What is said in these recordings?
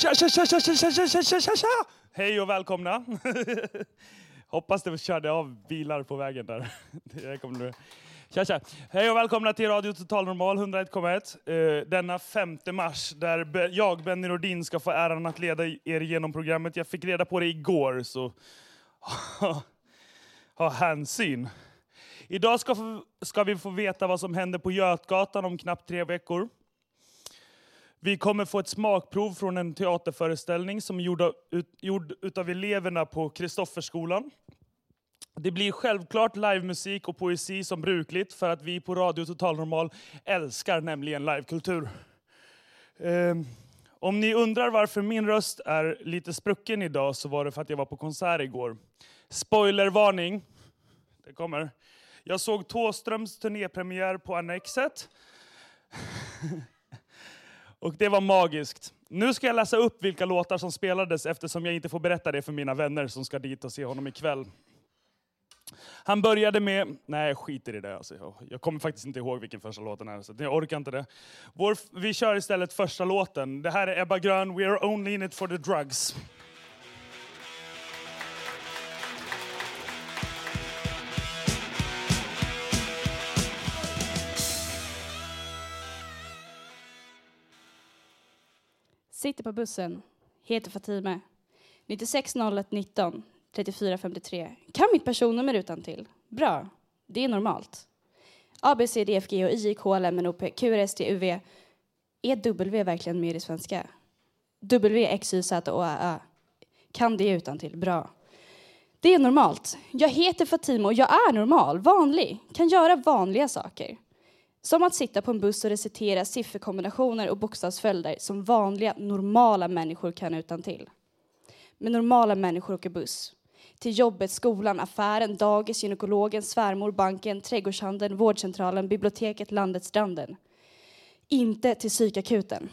Tja, tja, tja, tja, tja, tja, tja, tja, tja, tja! Hej och välkomna! Hoppas det körde av bilar på vägen där. Det kommer nu. Tja, tja. Hej och välkomna till Radio Total Normal 101,1. Eh, denna 5 mars, där jag, Benny Nordin, ska få äran att leda er genom programmet. Jag fick reda på det igår, så ha hänsyn. Idag ska, ska vi få veta vad som händer på Götgatan om knappt tre veckor. Vi kommer få ett smakprov från en teaterföreställning som är gjord av, ut, gjord utav eleverna på Kristofferskolan. Det blir självklart livemusik och poesi som brukligt för att vi på Radio Total Normal älskar nämligen livekultur. Ehm, om ni undrar varför min röst är lite sprucken idag så var det för att jag var på konsert igår. Spoilervarning, det kommer. Jag såg Thåströms turnépremiär på Annexet. Och det var magiskt. Nu ska jag läsa upp vilka låtar som spelades eftersom jag inte får berätta det för mina vänner som ska dit och se honom ikväll. Han började med... Nej, jag skiter i det. Alltså. Jag- kommer faktiskt inte ihåg vilken första låten är, så jag orkar inte det. Vår, vi kör istället första låten. Det här är Ebba Grön, We are only in it for the drugs. Sitter på bussen. Heter Fatime. 960119 3453. Kan mitt personnummer utan till. Bra. Det är normalt. A, B, C, D, F, G, och I, K, L, M, N, O, P, Q, R, S, T, U, V. Är W verkligen med i svenska? W, X, Y, Z, Å, Ä, Ö. Kan det utan till. Bra. Det är normalt. Jag heter Fatima och jag är normal, vanlig. Kan göra vanliga saker. Som att sitta på en buss och recitera sifferkombinationer och bokstavsföljder som vanliga, normala människor kan utan till. Men normala människor åker buss. Till jobbet, skolan, affären, dagis, gynekologen, svärmor, banken, trädgårdshandeln, vårdcentralen, biblioteket, landet, stranden. Inte till psykakuten.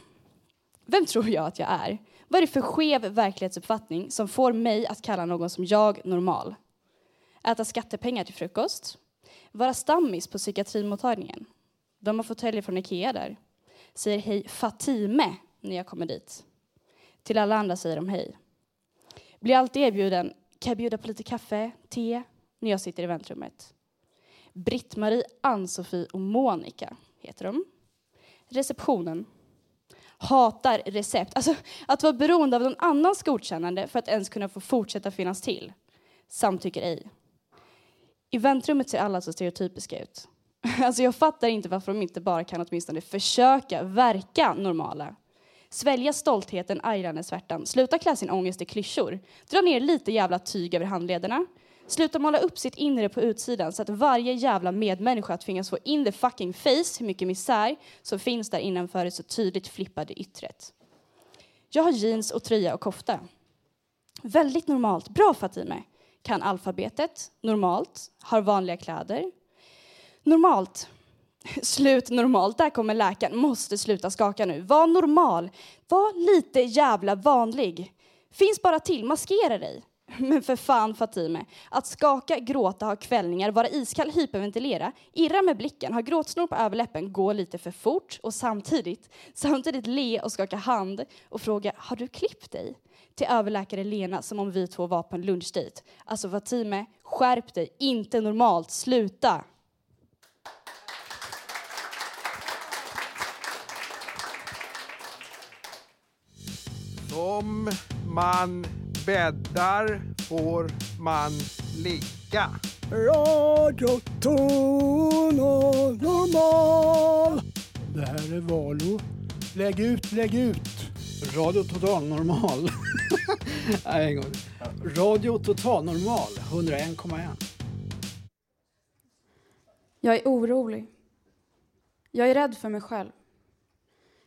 Vem tror jag att jag är? Vad är det för skev verklighetsuppfattning som får mig att kalla någon som jag normal? Äta skattepengar till frukost? Vara stammis på psykiatrimottagningen? De har fåtöljer från Ikea där. Säger hej Fatime när jag kommer dit. Till alla andra säger de hej. Blir alltid erbjuden, kan jag bjuda på lite kaffe, te, när jag sitter i väntrummet. Britt-Marie, Ann-Sofie och Monica heter de. Receptionen. Hatar recept. Alltså, att vara beroende av någon annans godkännande för att ens kunna få fortsätta finnas till. Samtycker ej. I väntrummet ser alla så stereotypiska ut. Alltså jag fattar inte varför de inte bara kan åtminstone försöka verka normala. Svälja stoltheten, ajrande svärtan, sluta klä sin ångest i klyschor, dra ner lite jävla tyg över handlederna, sluta måla upp sitt inre på utsidan så att varje jävla medmänniska tvingas få in the fucking face hur mycket misär som finns där innanför det så tydligt flippade yttret. Jag har jeans och tröja och kofta. Väldigt normalt. Bra Fatime. Kan alfabetet. Normalt. Har vanliga kläder. Normalt. Slut normalt. Där kommer läkaren. Måste sluta skaka nu. Var normal. Var lite jävla vanlig. Finns bara till. Maskera dig. Men för fan Fatime. Att skaka, gråta, ha kvällningar, vara iskall, hyperventilera, irra med blicken, ha gråtsnor på överläppen, gå lite för fort och samtidigt, samtidigt le och skaka hand och fråga har du klippt dig? Till överläkare Lena som om vi två var på en lunchdejt. Alltså Fatime, skärp dig, inte normalt, sluta! Som man bäddar får man ligga. Radioton och normal. Det här är Valo. Lägg ut, lägg ut. Radio Total Normal. Nej, en gång. Radio Total Normal 101,1. Jag är orolig. Jag är rädd för mig själv.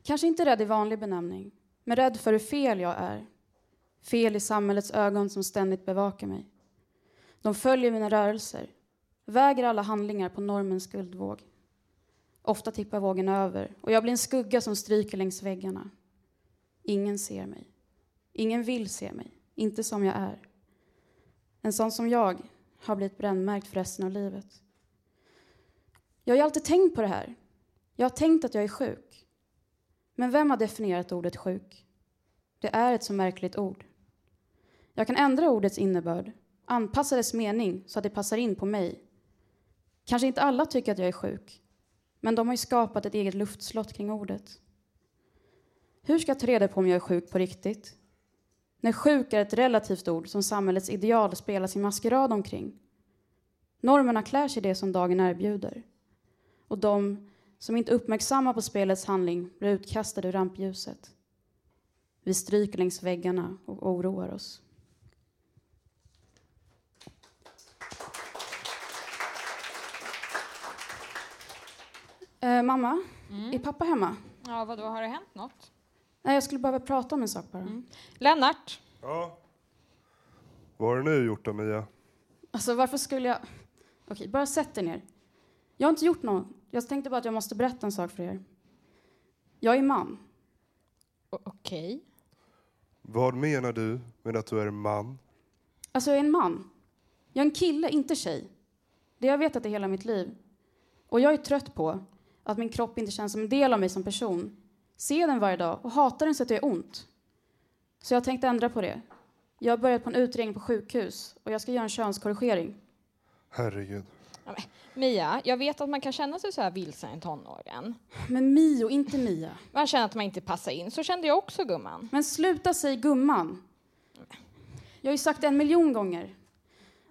Kanske inte rädd i vanlig benämning, men rädd för hur fel jag är. Fel i samhällets ögon som ständigt bevakar mig. De följer mina rörelser, väger alla handlingar på normens guldvåg. Ofta tippar vågen över och jag blir en skugga som stryker längs väggarna. Ingen ser mig. Ingen vill se mig, inte som jag är. En sån som jag har blivit brännmärkt för resten av livet. Jag har ju alltid tänkt på det här. Jag har tänkt att jag är sjuk. Men vem har definierat ordet sjuk? Det är ett så märkligt ord. Jag kan ändra ordets innebörd, anpassa dess mening så att det passar in på mig. Kanske inte alla tycker att jag är sjuk, men de har ju skapat ett eget luftslott kring ordet. Hur ska jag ta reda på om jag är sjuk på riktigt? När sjuk är ett relativt ord som samhällets ideal spelar sin maskerad omkring. Normerna klär sig det som dagen erbjuder. Och de som inte uppmärksammar på spelets handling blir utkastade ur rampljuset. Vi stryker längs väggarna och oroar oss. Eh, mamma, är pappa hemma? Ja, vad då har det hänt något? Nej, jag skulle behöva prata om en sak bara. Lennart? Ja. Vad har du nu gjort då, Mia? Alltså varför skulle jag... Okej, bara sätt dig ner. Jag har inte gjort något. Jag tänkte bara att jag måste berätta en sak för er. Jag är man. Okej. Vad menar du med att du är man? Alltså jag är en man. Jag är en kille, inte tjej. Det har jag vetat i hela mitt liv. Och jag är trött på att min kropp inte känns som en del av mig som person. Ser den varje dag och hatar den så att det gör ont. Så jag tänkte ändra på det. Jag har börjat på en utredning på sjukhus och jag ska göra en könskorrigering. Herregud. Mia, jag vet att man kan känna sig så här vilsen i tonåren. Men Mio, inte Mia. Man känner att man inte passar in. Så kände jag också, gumman. Men sluta säg gumman. Jag har ju sagt det en miljon gånger.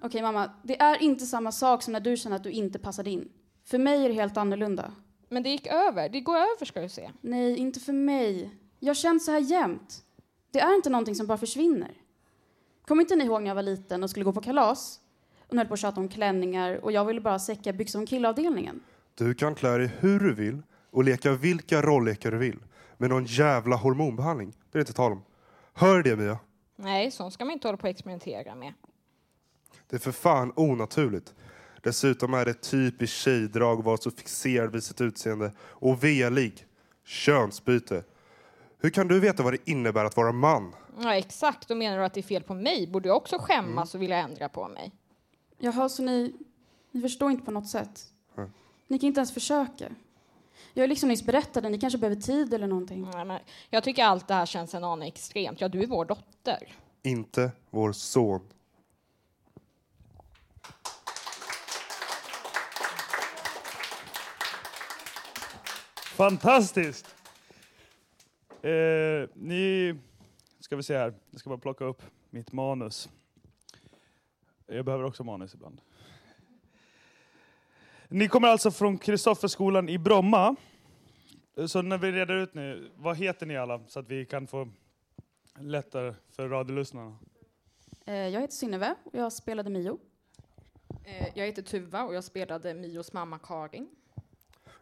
Okej mamma, det är inte samma sak som när du känner att du inte passade in. För mig är det helt annorlunda. Men det gick över. Det går över, ska du se. Nej, inte för mig. Jag känt så här jämt. Det är inte någonting som bara försvinner. Kommer inte ni ihåg när jag var liten och skulle gå på kalas? Och ni höll på att tjata om klänningar och jag ville bara säcka byxor om killavdelningen. Du kan klä dig hur du vill och leka vilka rolllekar du vill. Men någon jävla hormonbehandling, det är inte tal om. Hör det Mia? Nej, sånt ska man inte hålla på och experimentera med. Det är för fan onaturligt. Dessutom är det ett typiskt tjejdrag att vara så fixerad vid sitt utseende och velig. Könsbyte. Hur kan du veta vad det innebär att vara man? Ja, exakt. Då menar du att det är fel på mig? Borde jag också skämmas och vilja ändra på mig? Jaha, så ni, ni förstår inte på något sätt? Nej. Ni kan inte ens försöka. Jag är liksom nyss berättade, ni kanske behöver tid eller någonting. Nej, men jag tycker allt det här känns en aning extremt. Ja, du är vår dotter. Inte vår son. Fantastiskt! Eh, ni... Ska vi se här. Jag ska bara plocka upp mitt manus. Jag behöver också manus ibland. Ni kommer alltså från Kristofferskolan i Bromma. Så när vi reder ut nu, vad heter ni alla? Så att vi kan få lättare för radiolyssnarna. Eh, jag heter Synnöve och jag spelade Mio. Eh, Jag heter Tuva och jag spelade Mios mamma Karin.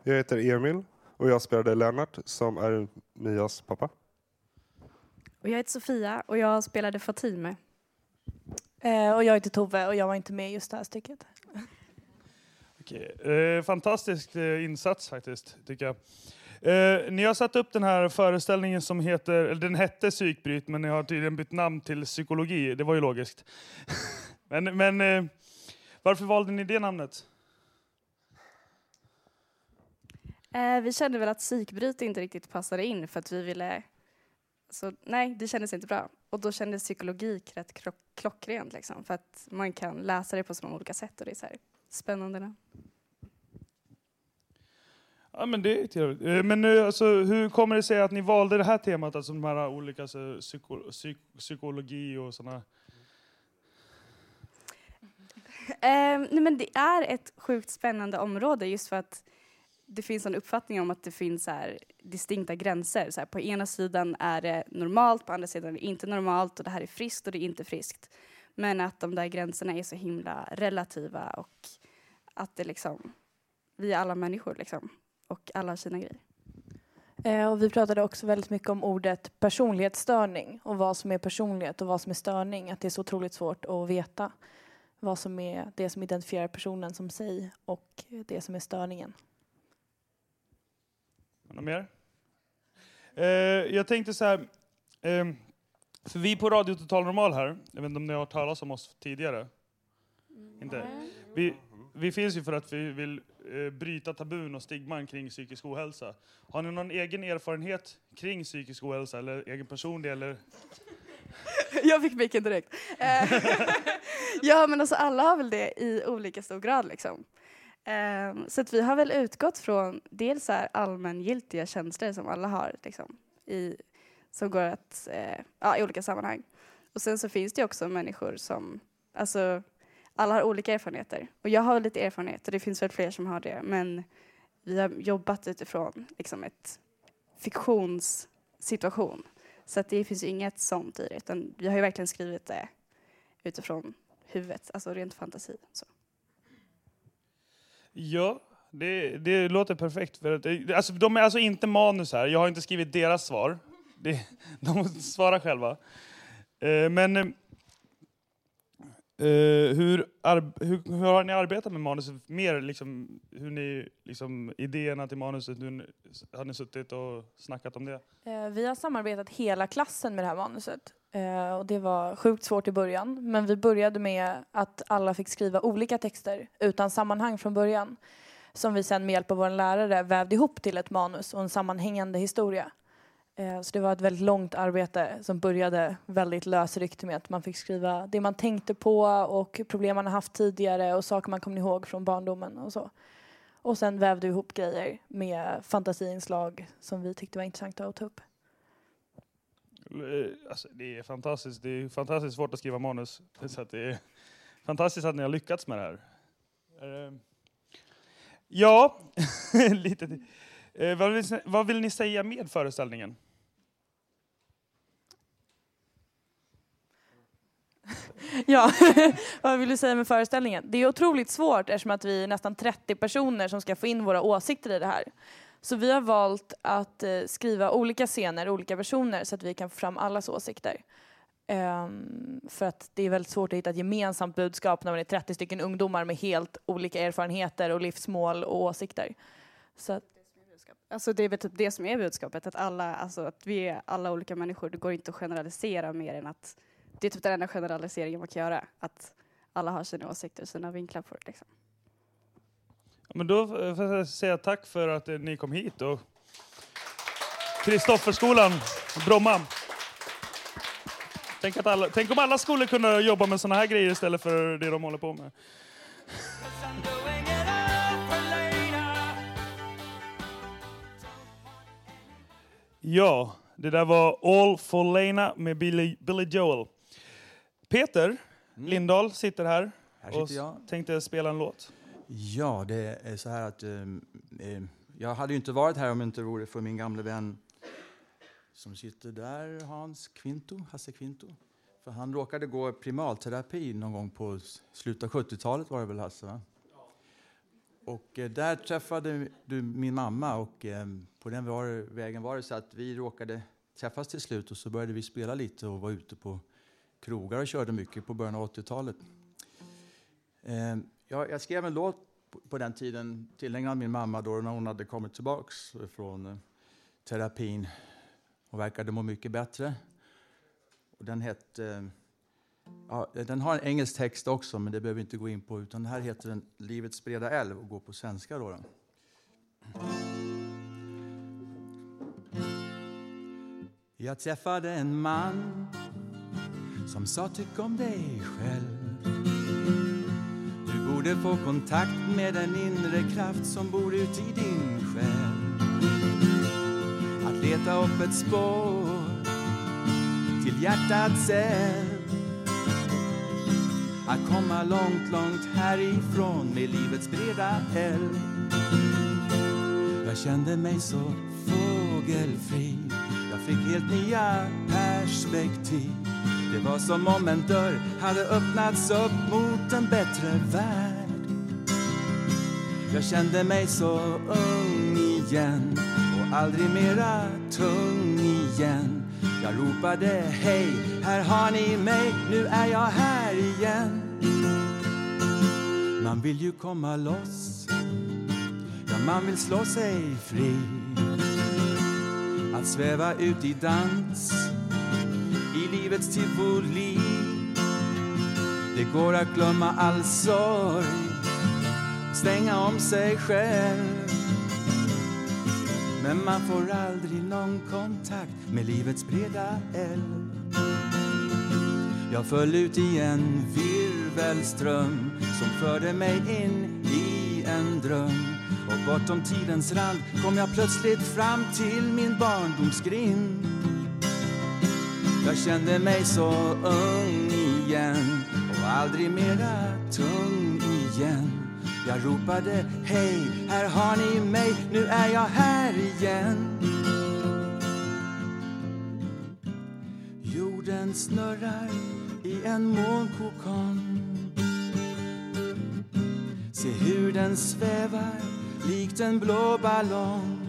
Jag heter Emil och jag spelade Lennart som är Mias pappa. Och jag heter Sofia och jag spelade Fatime. Eh, och jag heter Tove och jag var inte med i just det här stycket. Okej. Eh, fantastisk eh, insats faktiskt, tycker jag. Eh, ni har satt upp den här föreställningen som heter, eller den hette Psykbryt, men ni har tydligen bytt namn till psykologi. Det var ju logiskt. men men eh, varför valde ni det namnet? Eh, vi kände väl att psykbryt inte riktigt passade in för att vi ville... Så, nej, det kändes inte bra. Och då kändes psykologi rätt klockrent liksom, för att man kan läsa det på så många olika sätt och det är så här spännande. Ja, men det är trevligt. Eh, men eh, alltså, hur kommer det sig att ni valde det här temat, alltså de här olika så, psyko, psyk, psykologi och sådana? Eh, nej, men det är ett sjukt spännande område just för att det finns en uppfattning om att det finns så här distinkta gränser. Så här, på ena sidan är det normalt, på andra sidan är det inte normalt och det här är friskt och det är inte friskt. Men att de där gränserna är så himla relativa och att det liksom, vi är alla människor liksom och alla har sina grejer. Eh, och vi pratade också väldigt mycket om ordet personlighetsstörning och vad som är personlighet och vad som är störning. Att det är så otroligt svårt att veta vad som är det som identifierar personen som sig och det som är störningen. Något mer? Eh, jag tänkte så här, ehm, för vi på Radio Total Normal här, jag vet inte om ni har hört talas om oss tidigare? Inte? Vi, vi finns ju för att vi vill eh, bryta tabun och stigman kring psykisk ohälsa. Har ni någon egen erfarenhet kring psykisk ohälsa, eller egen personlig, eller Jag fick micken direkt. Eh, ja, men alltså alla har väl det i olika stor grad liksom. Ehm, så att vi har väl utgått från dels så här allmängiltiga tjänster som alla har liksom, i, som går att, eh, ja, i olika sammanhang. Och sen så finns det också människor som, alltså alla har olika erfarenheter. Och jag har lite erfarenhet och det finns väl fler som har det. Men vi har jobbat utifrån liksom ett fiktionssituation. Så att det finns ju inget sånt i det, utan vi har ju verkligen skrivit det utifrån huvudet, alltså rent fantasi. Så. Ja, det, det låter perfekt. För att, eh, alltså, de är alltså inte manus här, jag har inte skrivit deras svar. Det, de svarar själva. Eh, men eh, eh hur, ar- hur, hur har ni arbetat med manuset? Mer liksom, hur ni, liksom, idéerna till manuset, hur ni, har ni suttit och snackat om det? Eh, Vi har samarbetat hela klassen med det här manuset. Eh, Och det var sjukt svårt i början. Men vi började med att alla fick skriva olika texter utan sammanhang från början. Som vi sen med hjälp av vår lärare vävde ihop till ett manus och en sammanhängande historia. Eh, Så det var ett väldigt långt arbete som började väldigt lösryckt med att man fick skriva det man tänkte på och problem man har haft tidigare och saker man kommer ihåg från barndomen och så. Och sen vävde vi ihop grejer med fantasiinslag som vi tyckte var intressanta att ta upp. Eh, alltså, det är fantastiskt. Det är fantastiskt svårt att skriva manus. Så att det är fantastiskt att ni har lyckats med det här. Eh, ja, lite till. Eh, vad, vill, vad vill ni säga med föreställningen? Ja, vad vill du säga med föreställningen? Det är otroligt svårt eftersom att vi är nästan 30 personer som ska få in våra åsikter i det här. Så vi har valt att eh, skriva olika scener, olika personer så att vi kan få fram allas åsikter. Ehm, för att det är väldigt svårt att hitta ett gemensamt budskap när man är 30 stycken ungdomar med helt olika erfarenheter och livsmål och åsikter. Så att, Alltså det är väl typ det som är budskapet, att, alla, alltså att vi är alla olika människor. Det går inte att generalisera mer än att det är typ den enda generaliseringen man kan göra. Att alla har sina åsikter och sina vinklar på det. Liksom. Men då eh, får jag säga tack för att eh, ni kom hit. Och Kristofferskolan, Bromma. Tänk, att alla, tänk om alla skolor kunde jobba med såna här grejer istället för det de håller på med. Ja, det där var All for Lena med Billy, Billy Joel. Peter Lindahl sitter här, Mm. Här och sitter jag. tänkte spela en låt. Ja, det är så här att eh, jag hade ju inte varit här om det inte vore för min gamle vän som sitter där, Hans Kvinto, Hasse Kvinto. För han råkade gå primalterapi någon gång på slutet av 70-talet var det väl Hasse? Va? Och eh, där träffade du min mamma och eh, på den var, vägen var det så att vi råkade träffas till slut och så började vi spela lite och var ute på krogar och körde mycket på början av 80-talet. Jag, jag skrev en låt på, på den tiden tillägnad min mamma då när hon hade kommit tillbaks från eh, terapin och verkade må mycket bättre. Och den hette... Eh, ja, den har en engelsk text också, men det behöver vi inte gå in på. Utan här heter den Livets breda älv och går på svenska. Då, då. Jag träffade en man som sa tyck om dig själv borde få kontakt med den inre kraft som bor uti i din själ. Att leta upp ett spår till hjärtats eld. Att komma långt, långt härifrån med livets breda eld. Jag kände mig så fågelfri. Jag fick helt nya perspektiv. Det var som om en dörr hade öppnats upp mot en bättre värld. Jag kände mig så ung igen och aldrig mera tung igen. Jag ropade hej, här har ni mig, nu är jag här igen. Man vill ju komma loss, ja man vill slå sig fri. Att sväva ut i dans livets tivoli. Det går att glömma all sorg, stänga om sig själv. Men man får aldrig någon kontakt med livets breda älv. Jag föll ut i en virvelström som förde mig in i en dröm. Och bortom tidens rand kom jag plötsligt fram till min barndomsgrind. Jag kände mig så ung igen och aldrig mera tung igen. Jag ropade hej, här har ni mig, nu är jag här igen. Jorden snurrar i en molnkokon. Se hur den svävar likt en blå ballong.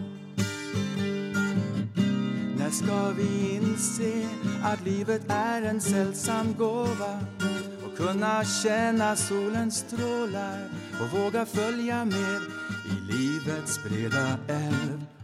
När ska vi inse att livet är en sällsam gåva och kunna känna solens strålar och våga följa med i livets breda älv.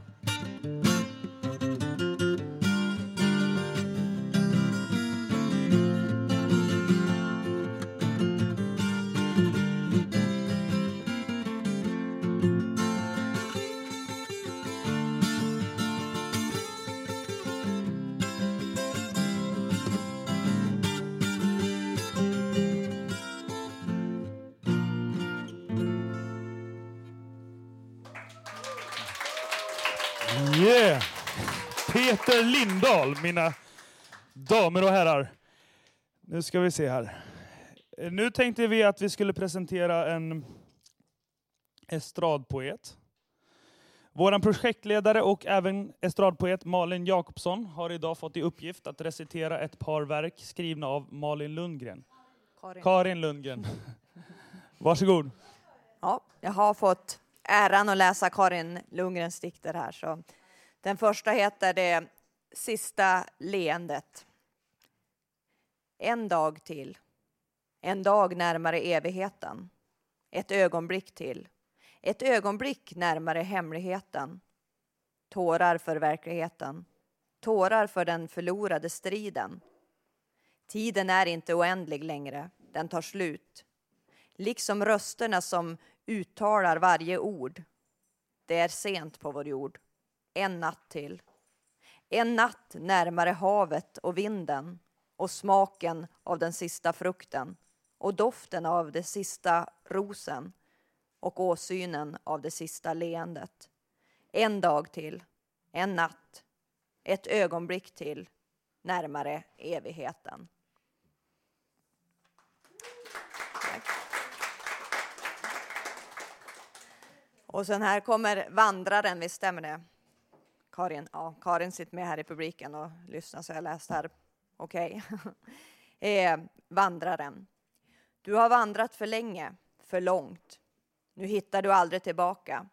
Peter Lindahl, mina damer och herrar. Nu ska vi se här. Nu tänkte vi att vi skulle presentera en estradpoet. Vår projektledare och även estradpoet Malin Jakobsson har idag fått i uppgift att recitera ett par verk skrivna av Malin Lundgren. Karin. Karin Lundgren. Varsågod. Ja, jag har fått äran att läsa Karin Lundgrens dikter här. Så. Den första heter Det sista leendet. En dag till. En dag närmare evigheten. Ett ögonblick till. Ett ögonblick närmare hemligheten. Tårar för verkligheten. Tårar för den förlorade striden. Tiden är inte oändlig längre. Den tar slut. Liksom rösterna som uttalar varje ord. Det är sent på vår jord. En natt till. En natt närmare havet och vinden och smaken av den sista frukten och doften av den sista rosen och åsynen av det sista leendet. En dag till, en natt, ett ögonblick till, närmare evigheten. Och sen här kommer Vandraren, visst stämmer det? Karin, ja, Karin sitter med här i publiken och lyssnar så jag läst här. Okej. eh, vandraren. Du har vandrat för länge, för långt. Nu hittar du aldrig tillbaka.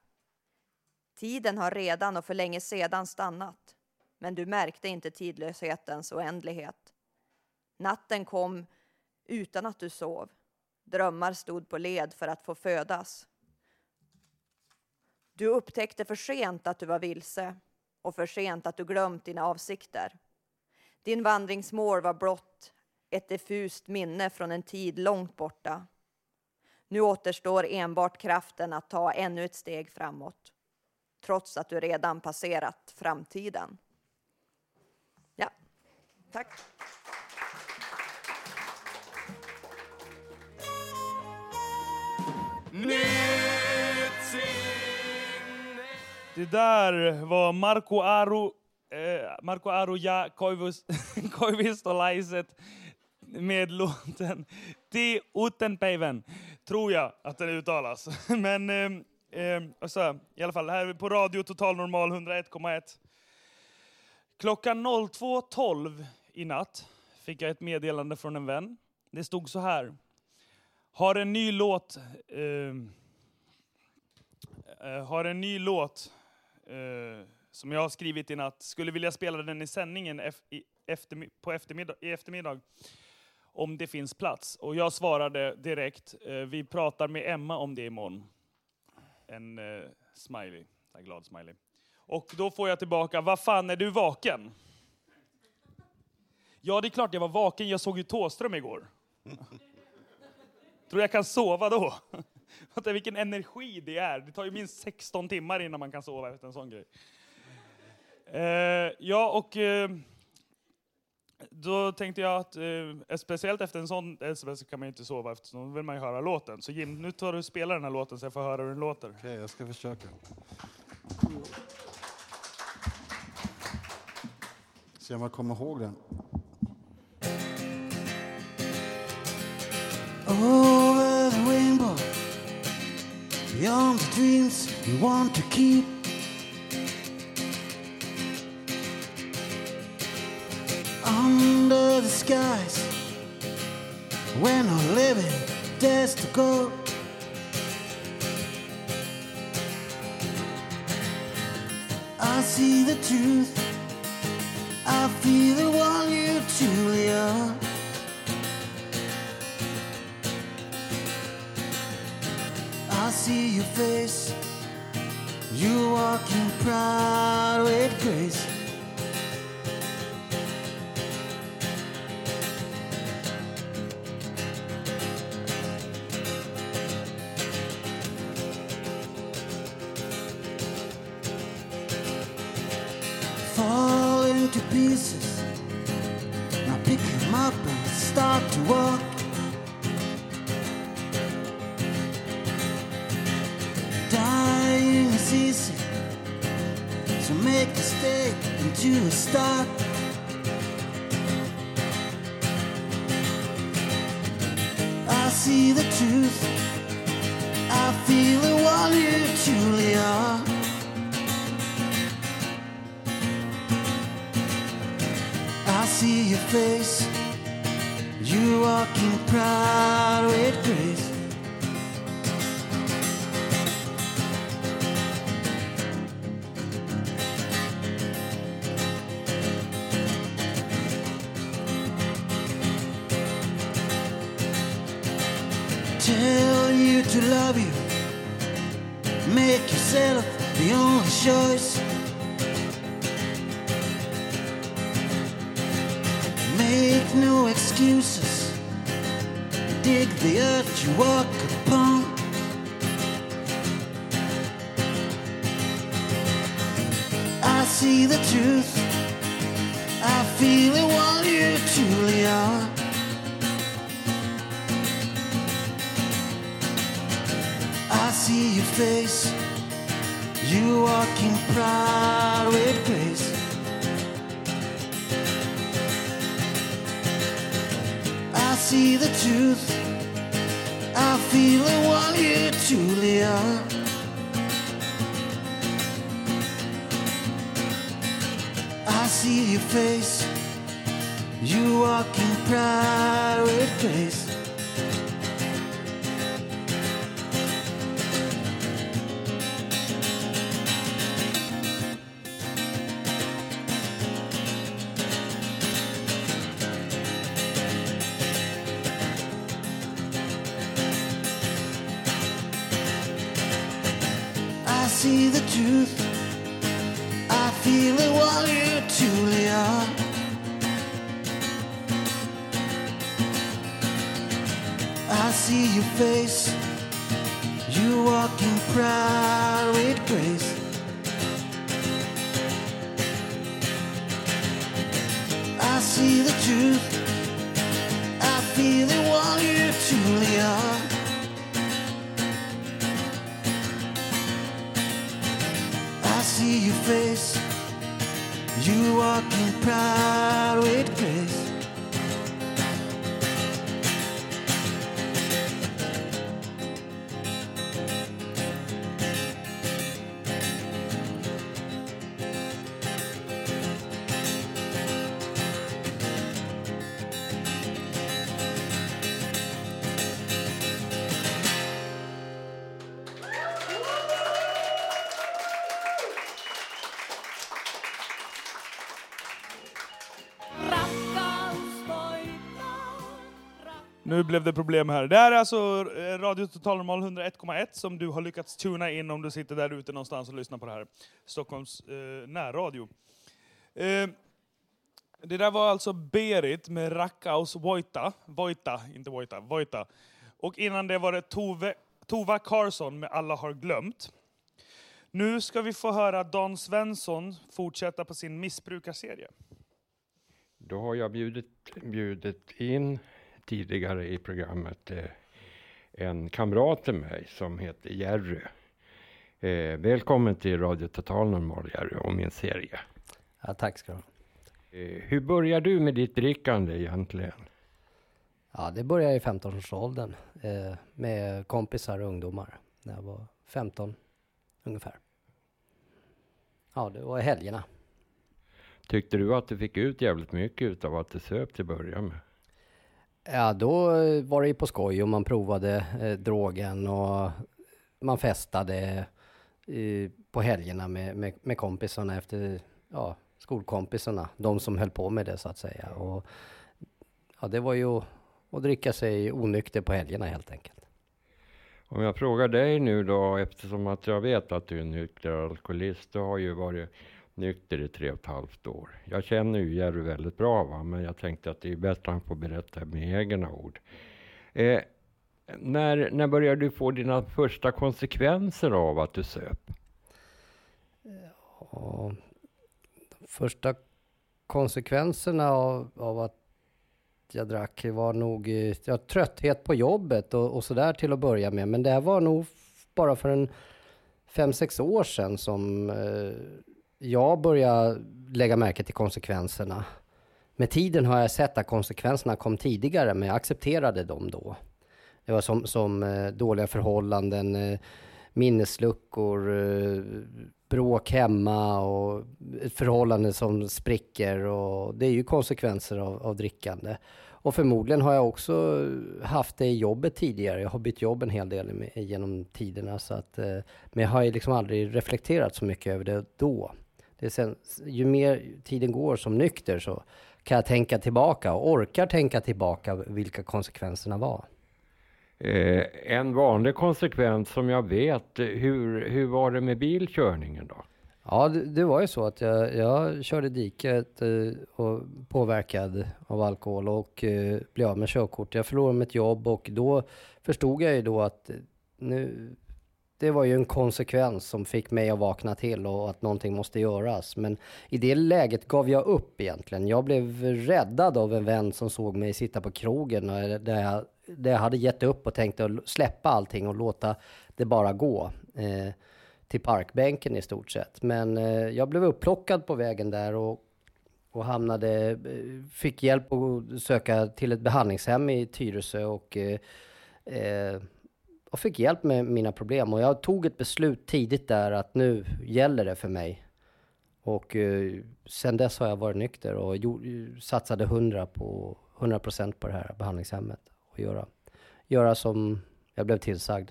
Tiden har redan och för länge sedan stannat, men du märkte inte tidlöshetens oändlighet. Natten kom utan att du sov. Drömmar stod på led för att få födas. Du upptäckte för sent att du var vilse och för sent att du glömt dina avsikter. Din vandringsmål var blott ett diffust minne från en tid långt borta. Nu återstår enbart kraften att ta ännu ett steg framåt, trots att du redan passerat framtiden. Ja, tack. Det där var Marco Aro, eh, Marco Aro ja Koivistolaiset med låten Ti Utenpäivän, tror jag att den uttalas. Men eh, eh, alltså, i alla fall, här på Radio Total Normal 101,1. Klockan 02.12 i natt fick jag ett meddelande från en vän. Det stod så här. Har en ny låt ehm, eh, har en ny låt eh, som jag har skrivit i natt. Skulle vilja spela den i sändningen ef i, eftermi på eftermiddag, i eftermiddag. Om det finns plats. Och jag svarade direkt, eh, vi pratar med Emma om det imorgon. En eh, smiley, en glad smiley. Och då får jag tillbaka, vad fan är du vaken? Ja, det är klart jag var vaken. Jag såg ju Tåström igår. Tror jag kan sova då? Fatta vilken energi det är. Det tar ju minst 16 timmar innan man kan sova efter en sån grej. Eh, ja, och eh, då tänkte jag att eh, speciellt efter en sån sms kan man ju inte sova eftersom då vill man ju höra låten. Så Jim, nu tar du och spelar den här låten så jag får höra hur den låter. Okej, jag ska försöka. Se om jag kommer ihåg den. Rainbow, beyond the dreams we want to keep. Under the skies, when our living dares to go. I see the truth, I feel the one you truly are. I see your face. You walking proud with grace. see your face. You walk in private place. Blev det problem här. Det här är alltså eh, Radio Total Normal 101,1 som du har lyckats tuna in om du sitter där ute någonstans och lyssnar på det här. Stockholms eh, närradio. Eh, det där var alltså Berit med Rackaus Voita. Voita, inte Voita, Voita. Och innan det var det Tove, Tova Karlsson med Alla har glömt. Nu ska vi få höra Dan Svensson fortsätta på sin missbrukarserie. Då har jag bjudit, bjudit in tidigare i programmet eh, en kamrat till mig som heter Jerry. Eh, välkommen till Radio Total Normal Jerry och min serie. Ja, tack ska du ha. Eh, hur började du med ditt drickande egentligen? Ja, det började i 15-årsåldern eh, med kompisar och ungdomar när jag var 15 ungefär. Ja, det var i helgerna. Tyckte du att du fick ut jävligt mycket av att du söp till att börja med? Ja, då eh, var det ju på skoj och man provade eh, drogen och man festade eh, på helgerna med, med, med kompisarna efter, ja, skolkompisarna, de som höll på med det så att säga. Och, ja, det var ju att dricka sig onykter på helgerna helt enkelt. Om jag frågar dig nu då, eftersom att jag vet att du är nykter alkoholist, du har ju varit nykter i tre och ett halvt år. Jag känner ju Jerry väldigt bra, va? men jag tänkte att det är bättre att han får berätta med egna ord. Eh, när, när började du få dina första konsekvenser av att du söp? Ja, de första konsekvenserna av, av att jag drack var nog eh, ja, trötthet på jobbet och, och sådär till att börja med. Men det här var nog bara för en fem, sex år sedan som eh, jag började lägga märke till konsekvenserna. Med tiden har jag sett att konsekvenserna kom tidigare, men jag accepterade dem då. Det var som, som eh, dåliga förhållanden, eh, minnesluckor, eh, bråk hemma och ett förhållande som spricker. Och det är ju konsekvenser av, av drickande. Och förmodligen har jag också haft det i jobbet tidigare. Jag har bytt jobb en hel del genom tiderna. Så att, men jag har ju liksom aldrig reflekterat så mycket över det då. Det är sen, ju mer tiden går som nykter så kan jag tänka tillbaka och orkar tänka tillbaka vilka konsekvenserna var. Eh, en vanlig konsekvens som jag vet, hur, hur var det med bilkörningen då? Ja, det, det var ju så att jag, jag körde diket eh, och påverkad av alkohol och eh, blev av med körkort. Jag förlorade mitt jobb och då förstod jag ju då att eh, nu, det var ju en konsekvens som fick mig att vakna till och att någonting måste göras. Men i det läget gav jag upp egentligen. Jag blev räddad av en vän som såg mig sitta på krogen och där jag, där jag hade gett upp och tänkte släppa allting och låta det bara gå. Eh, till parkbänken i stort sett. Men eh, jag blev upplockad på vägen där och, och hamnade, eh, fick hjälp att söka till ett behandlingshem i Tyresö och, eh, eh, och fick hjälp med mina problem. Och jag tog ett beslut tidigt där att nu gäller det för mig. Och eh, sen dess har jag varit nykter och gjort, satsade 100 på 100 procent på det här behandlingshemmet och göra, göra som jag blev tillsagd.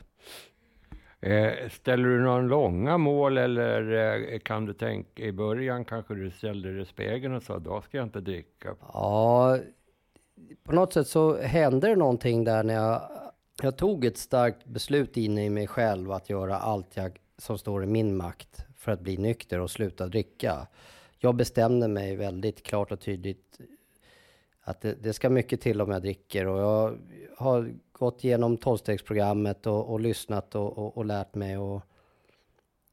Eh, ställer du några långa mål eller eh, kan du tänka i början kanske du ställde dig i spegeln och sa då ska jag inte dricka? Ja, på något sätt så hände det någonting där när jag, jag tog ett starkt beslut inne i mig själv att göra allt jag, som står i min makt för att bli nykter och sluta dricka. Jag bestämde mig väldigt klart och tydligt att det, det ska mycket till om jag dricker och jag har gått igenom tolvstegsprogrammet och, och lyssnat och, och, och lärt mig och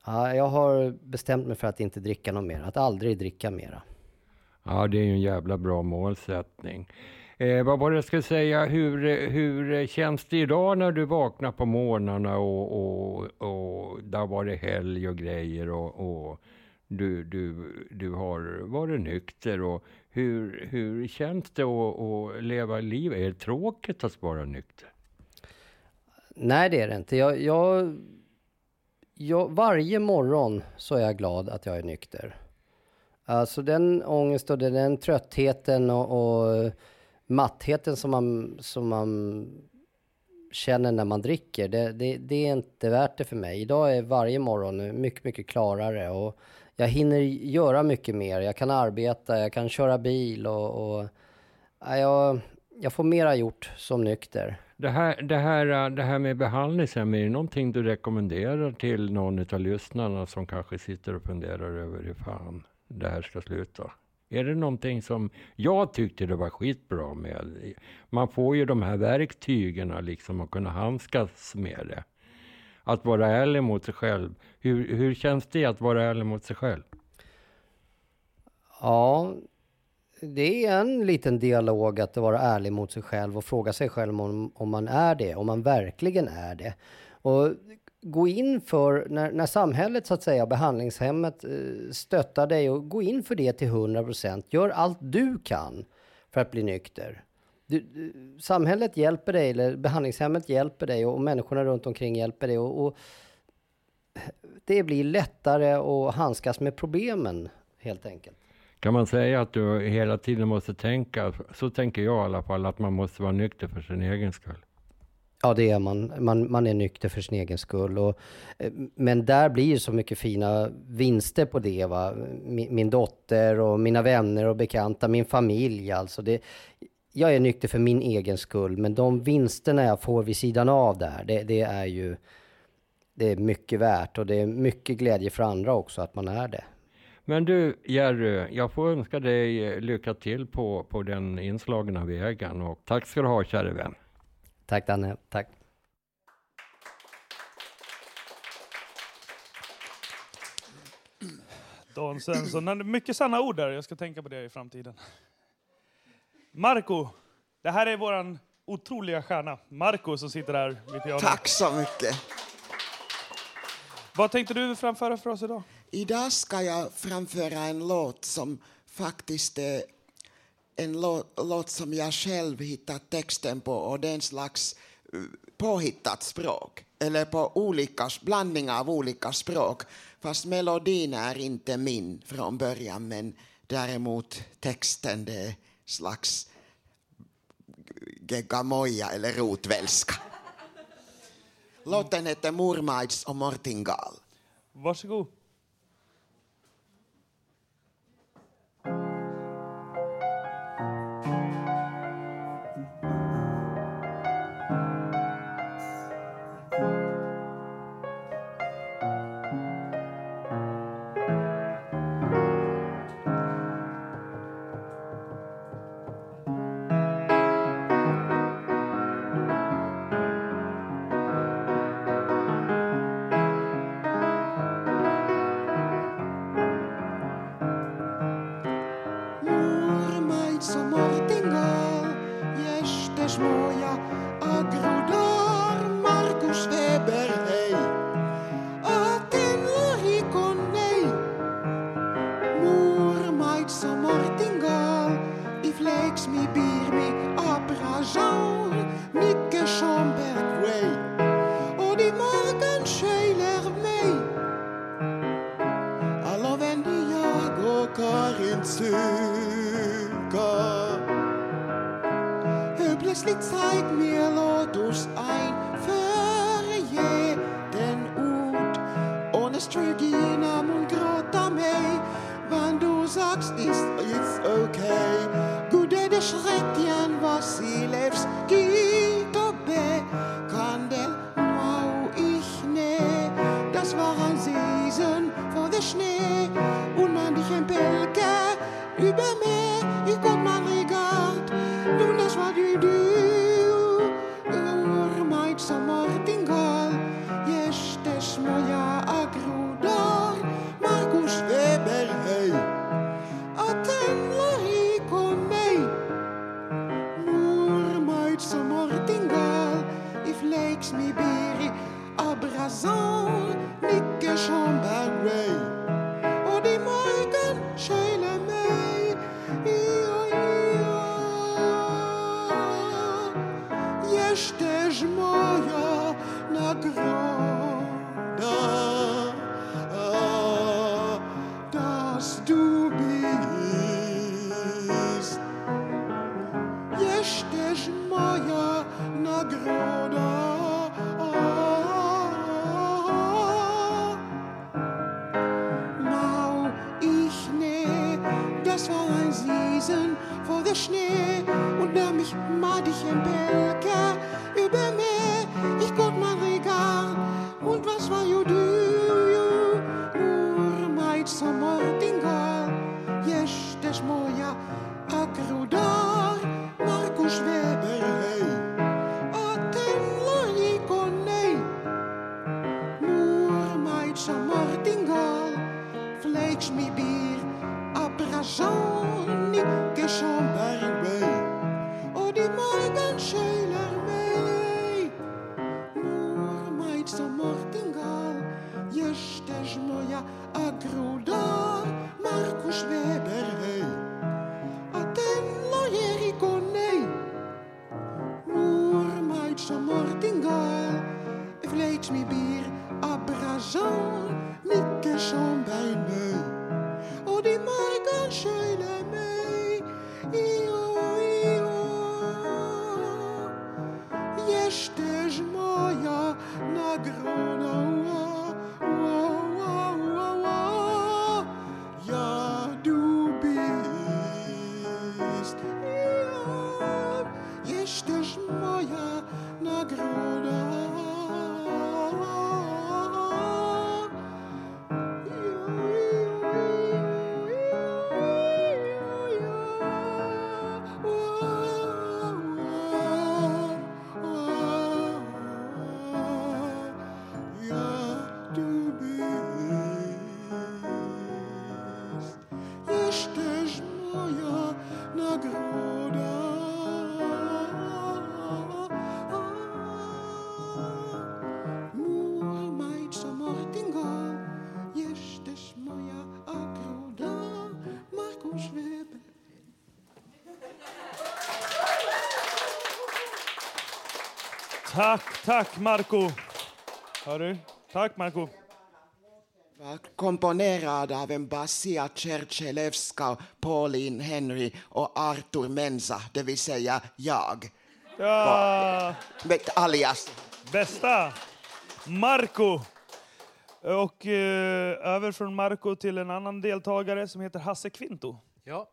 ja, jag har bestämt mig för att inte dricka något mer, att aldrig dricka mera. Ja, det är ju en jävla bra målsättning. Eh, vad var det jag skulle säga, hur, hur känns det idag när du vaknar på morgnarna och, och, och där var det helg och grejer och, och du, du, du har varit nykter och hur, hur känns det att, att leva livet? Är det tråkigt att vara nykter? Nej, det är det inte. Jag, jag, jag, varje morgon så är jag glad att jag är nykter. Alltså den ångesten och den, den tröttheten och, och mattheten som man, som man känner när man dricker, det, det, det är inte värt det för mig. Idag är varje morgon mycket, mycket klarare och jag hinner göra mycket mer. Jag kan arbeta, jag kan köra bil och, och jag, jag får mera gjort som nykter. Det här, det här, det här med behandlingshem, är det någonting du rekommenderar till någon av lyssnarna som kanske sitter och funderar över hur fan det här ska sluta? Är det någonting som jag tyckte det var skitbra med? Man får ju de här verktygen liksom att kunna handskas med det. att vara ärlig mot sig själv. Hur, hur känns det att vara ärlig mot sig själv? Ja, det är en liten dialog att vara ärlig mot sig själv och fråga sig själv om, om man är det, om man verkligen är det. Och gå in för, när, när samhället så att säga, behandlingshemmet eh, stöttar dig och gå in för det till 100%. Gör allt du kan för att bli nykter. Du, du, samhället hjälper dig, eller behandlingshemmet hjälper dig och människorna runt omkring hjälper dig. Och, och det blir lättare att handskas med problemen helt enkelt. Kan man säga att du hela tiden måste tänka, så tänker jag i alla fall, att man måste vara nykter för sin egen skull? Ja, det är man. Man, man är nykter för sin egen skull. Och, eh, men där blir så mycket fina vinster på det. Va? Min, min dotter och mina vänner och bekanta, min familj alltså. Det, jag är nykter för min egen skull, men de vinsterna jag får vid sidan av där, det, det är ju det är mycket värt och det är mycket glädje för andra också att man är det. Men du Jerry, jag får önska dig lycka till på, på den inslagna vägen och tack ska du ha käre vän. Tack Danne, tack. Dan Svensson, mycket sanna ord där. Jag ska tänka på det i framtiden. Marco, det här är våran otroliga stjärna. Marco som sitter där vid pianot. Tack så mycket. Vad tänkte du framföra för oss idag? Idag ska jag framföra en låt som faktiskt är en låt, låt som jag själv hittat texten på och det är en slags eh, påhittat språk eller på olika blandning av olika språk fast melodin är inte min från början men däremot texten det är slags geggamoja eller rotvälska. Låten heter Murmaids och Mortingal. Varsågod. Fimpe anke, ube me, ikot man still. Tack, tack Marco. Hör du? Tack Marco. komponerad av en Basia Tjertjelevska, Pauline Henry och Arthur Mensa, det vill säga jag. Ja. Alias. Bästa! Marco. Och eh, över från Marco till en annan deltagare som heter Hasse Kvinto. Ja.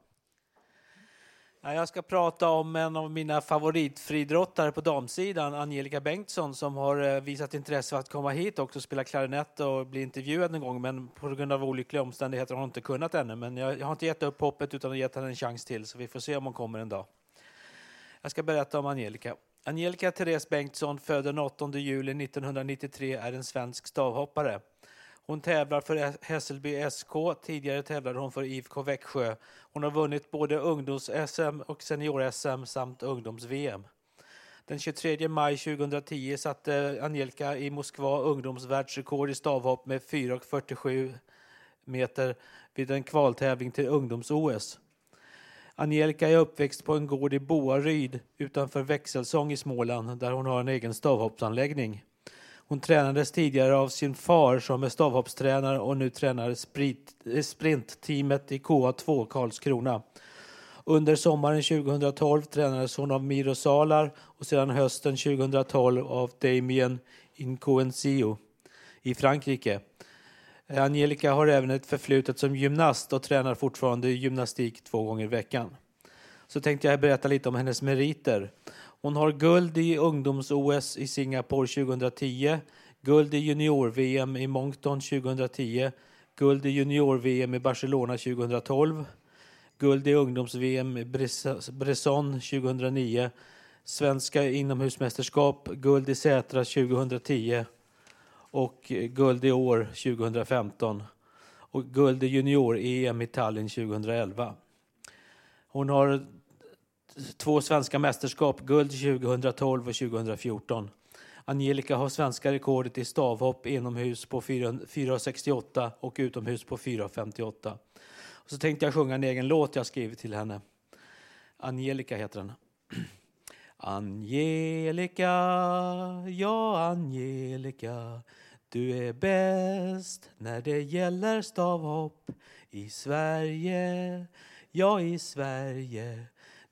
Jag ska prata om en av mina favoritfridrottare på damsidan, Angelica Bengtsson, som har eh, visat intresse för att komma hit också och spela klarinett och bli intervjuad en gång, men på grund av olyckliga omständigheter har hon inte kunnat ännu. Men jag har inte gett upp hoppet utan gett henne en chans till, så vi får se om hon kommer en dag. Jag ska berätta om Angelica. Angelica Therese Bengtsson, född den 8 juli 1993, är en svensk stavhoppare. Hon tävlar för Hässelby SK. Tidigare tävlade hon för IFK Växjö. Hon har vunnit både ungdoms-SM och senior-SM samt ungdoms-VM. Den 23 maj 2010 satte Angelica i Moskva ungdomsvärldsrekord i stavhopp med 4,47 meter vid en kvaltävling till ungdoms-OS. Angelica är uppväxt på en gård i Boaryd utanför Växelsång i Småland där hon har en egen stavhoppsanläggning. Hon tränades tidigare av sin far som är stavhoppstränare och nu tränar sprit, eh, sprintteamet i KA2 Karlskrona. Under sommaren 2012 tränades hon av Miro Salar och sedan hösten 2012 av Damien Incoencio i Frankrike. Angelica har även ett förflutet som gymnast och tränar fortfarande gymnastik två gånger i veckan. Så tänkte jag berätta lite om hennes meriter. Hon har guld i ungdoms-OS i Singapore 2010, guld i junior-VM i Moncton 2010, guld i junior-VM i Barcelona 2012, guld i ungdoms-VM i Bresson 2009, svenska inomhusmästerskap, guld i Sätra 2010 och guld i år 2015 och guld i junior-EM i Tallinn 2011. Hon har två svenska mästerskap, guld 2012 och 2014. Angelica har svenska rekordet i stavhopp inomhus på 4,68 och utomhus på 4,58. Så tänkte jag sjunga en egen låt jag skrivit till henne. Angelica heter den. Angelica, ja Angelica Du är bäst när det gäller stavhopp i Sverige, ja i Sverige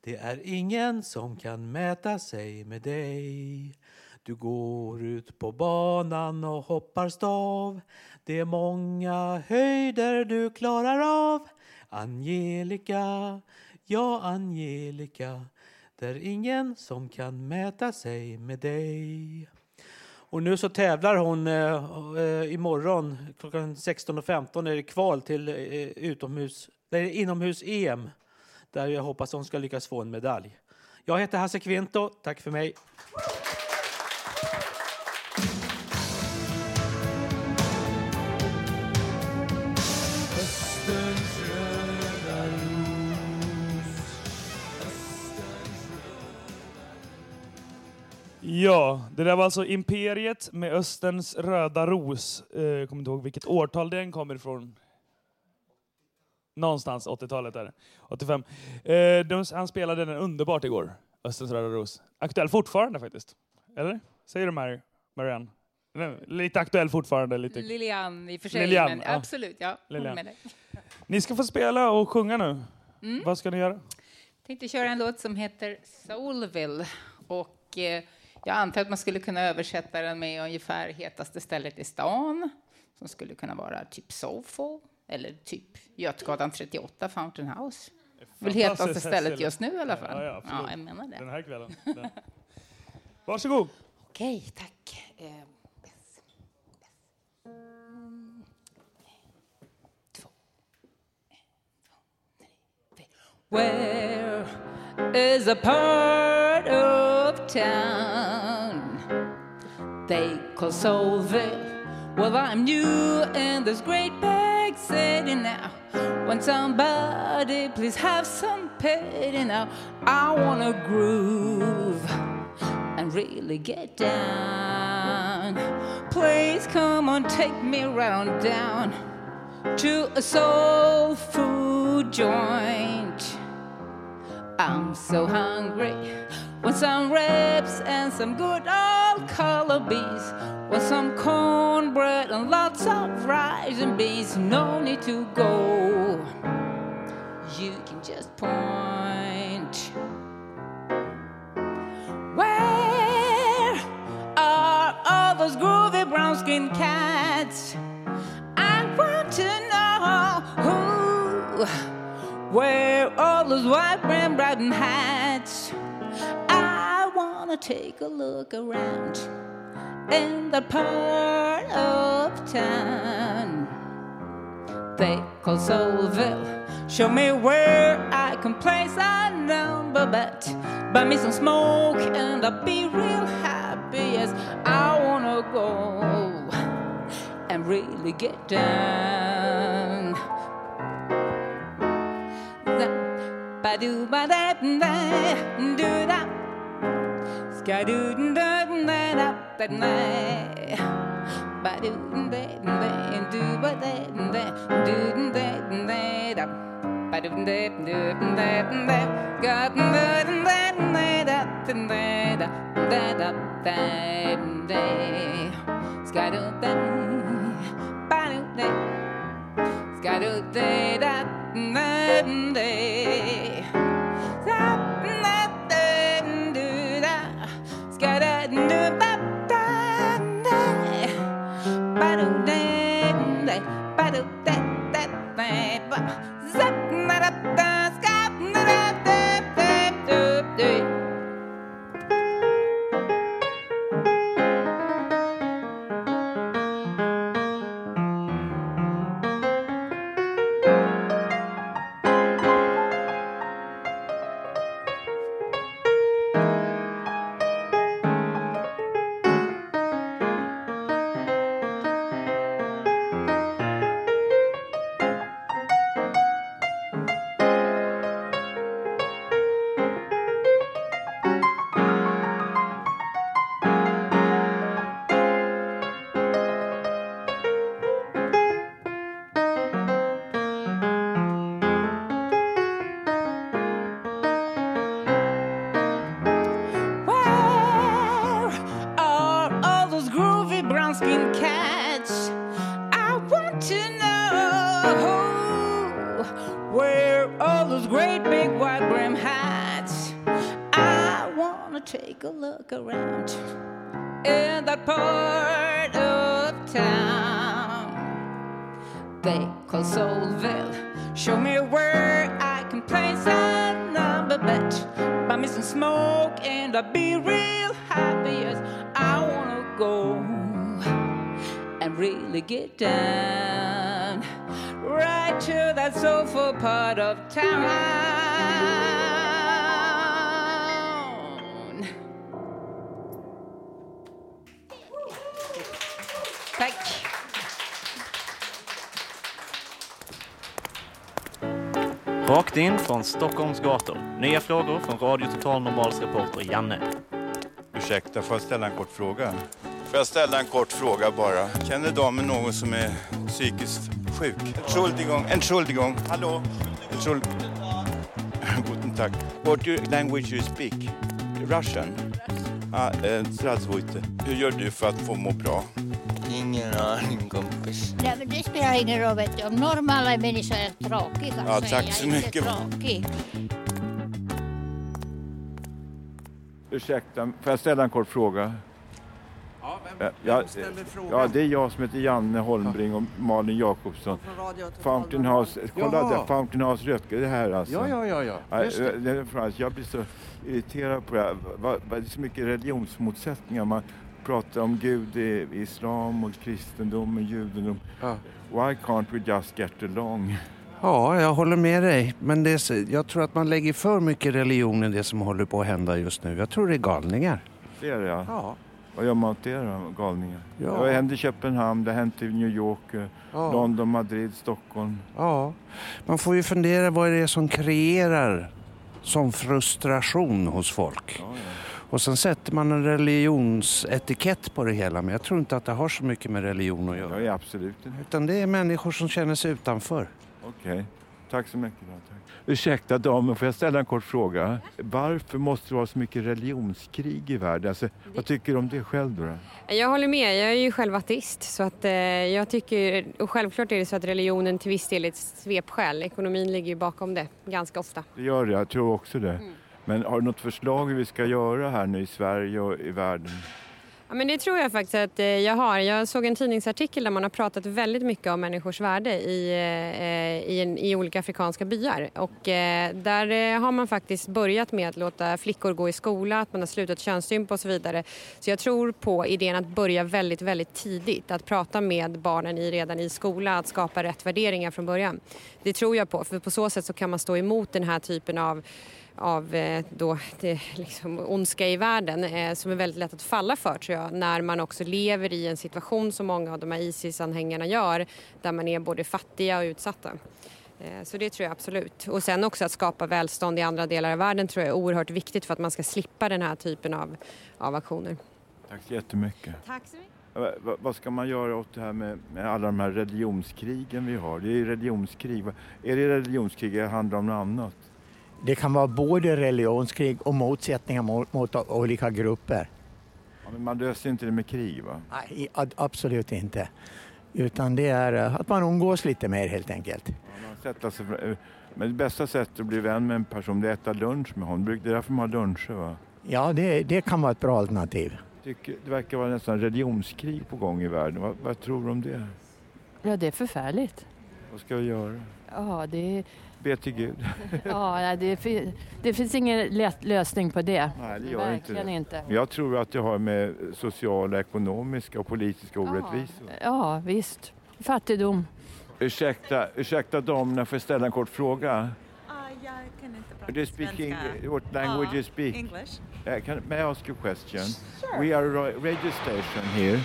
det är ingen som kan mäta sig med dig. Du går ut på banan och hoppar stav. Det är många höjder du klarar av. Angelica, ja Angelica. Det är ingen som kan mäta sig med dig. Och nu så tävlar hon eh, eh, imorgon klockan 16.15 är det kval till eh, utomhus, nej, inomhus-EM där jag hoppas hon ska lyckas få en medalj. Jag heter Hasse Kvinto. Tack för mig. Ja, det där var alltså Imperiet med Österns röda ros. Eh, kommer inte ihåg vilket årtal den kommer ifrån Någonstans 80-talet är det. 85. Eh, de, han spelade den underbart igår, Österns röda ros. Aktuell fortfarande faktiskt. Eller? Säger du Mary, Marianne? Lite aktuell fortfarande. Lite. Lilian i och för sig, Lilian, men ja. absolut, ja. Lilian. Ni ska få spela och sjunga nu. Mm. Vad ska ni göra? tänkte köra en låt som heter Soulville. Och eh, jag antar att man skulle kunna översätta den med ungefär hetaste stället i stan. Som skulle kunna vara typ Soulful. Eller typ Götgatan 38, Fountain House. Väl hetaste Fantastiskt stället ställe. just nu i alla fall. Ja, ja, absolut. jag menar det. Den här kvällen. Den. Varsågod. Okej, tack. Eh, Where is a part of town they call Soulville? Well, I'm new in this great city now. Want somebody, please have some pity now. I wanna groove and really get down. Please come on, take me round down to a soul food joint. I'm so hungry. Want some ribs and some good old color bees. Want some cornbread and lots of rice and beans. No need to go. You can just point. Where are all those groovy brown skinned cats? I want to know who. Where all those white rim riding hats? Wanna take a look around in that part of town they call Soulville. Show me where I can place a number bet. Buy me some smoke and I'll be real happy. Yes, I wanna go and really get down. Ba do ba da do da. Sky do da da da da da. Ba do da da do ba da da do da da da. Ba do da do da da. Got da da da da da da da da da. Sky do da. Ba do da. Sky do da da da da. Look around in that part of town they call Soulville. Show me where I can place number bet. Buy me some smoke and I'll be real happy. Yes, I wanna go and really get down right to that soulful part of town. in från Stockholms gator. Nya frågor från Radio Total Normals reporter Janne. Ursäkta, får jag ställa en kort fråga? Får jag ställa en kort fråga bara? Känner damen någon som är psykiskt sjuk? Entschuldigung, Entschuldigung, hallå? Entschuldigung. Guten Tag. What language you speak? Russian? Ah, eh, Hur gör du för att få må bra? Ingen aning kompis. Nej, men det spelar ingen roll vet du. Om normala människor är tråkiga Ja, så tack är jag så inte mycket. tråkig. Ursäkta, får jag ställa en kort fråga? Ja, vem, ja, ställer frågan? ja, det är jag som heter Janne Holmbring och Malin Jakobsson. Fountain House, kolla Jaha. där, Fountain House Rötke, det här alltså. Ja, ja, ja, ja. Nej, Just det. Jag blir så irriterad på det här. Det är så mycket religionsmotsättningar. Man pratar om Gud i islam och kristendom och judendom. Why can't we just get along? Ja, jag håller med dig. Men det är, jag tror att man lägger för mycket religion i det som håller på att hända just nu. Jag tror det är galningar. Det är det ja. Ja. Vad gör man åt det då, galningar? Ja. Det hänt i Köpenhamn, det har hänt i New York, eh, Ja. London, Madrid, Stockholm. Ja, man får ju fundera vad det är som kreerar som frustration hos folk. Och sen sätter man en religionsetikett på det hela, men jag tror inte att det har så mycket med religion att göra. Ja, absolut inte. Utan det är människor som känner sig utanför. Okej, tack så mycket. Då, tack. Ursäkta damen, får jag ställa en kort fråga? Varför måste det vara så mycket religionskrig i världen? Alltså, vad tycker du om det själv då? Jag håller med, jag är ju själv ateist så att eh, jag tycker, och självklart är det så att religionen till viss del är ett svepskäl. Ekonomin ligger ju bakom det ganska ofta. Det gör det, jag tror också det. Men har du något förslag hur vi ska göra här nu i Sverige och i världen? Ja, men det tror jag faktiskt att eh, jag har. Jag såg en tidningsartikel där man har pratat väldigt mycket om människors värde i, eh, eh, i, en, i olika afrikanska byar. Och där har man faktiskt börjat med att låta flickor gå i skola, att man har slutat könsstympa och så vidare. Så jag tror på idén att börja väldigt, väldigt tidigt. Att prata med barnen i, redan i skola, att skapa rätt värderingar från början. Det tror jag på, för på så sätt så kan man stå emot den här typen av av eh, då, det, liksom, ondska i världen eh, som är väldigt lätt att falla för tror jag när man också lever i en situation som många av de här Isis-anhängarna gör där man är både fattiga och utsatta. Eh, Så det tror jag absolut. Och sen också att skapa välstånd i andra delar av världen tror jag är oerhört viktigt för att man ska slippa den här typen av, av aktioner. Tack så jättemycket. Tack så mycket. Va- va- Vad ska man göra åt det här med, med alla de här religionskrigen vi har? Det är ju religionskrig. Är det religionskrig eller handlar det om något annat? Det kan vara både religionskrig och motsättningar mot, mot olika grupper. Ja, men man löser inte det med krig va? Nej, absolut inte. Utan det är eh, att man umgås lite mer helt enkelt. Man sätter sig, för- men det bästa sättet att bli vän med en person det är att äta lunch med honom. Det är därför man har luncher va? Ja, det, det kan vara ett bra alternativ. Tycker, det verkar vara nästan religionskrig på gång i världen. Vad, vad tror du om det? Ja, det är förfärligt. Vad ska vi göra? Ja, det, Be till Gud. ja, det, det finns ingen lätt lösning på det. Nej, det gör inte det. inte. Jag tror att det har med sociala, ekonomiska och politiska orättvisor. Ja, visst. Fattigdom. Ursäkta, ursäkta damerna, får jag ställa en kort fråga? jag kan inte prata Do you speak svenska. English? What language Ja, you speak? English. Uh, can, may I ask you a question? Sure. We are a radio station here,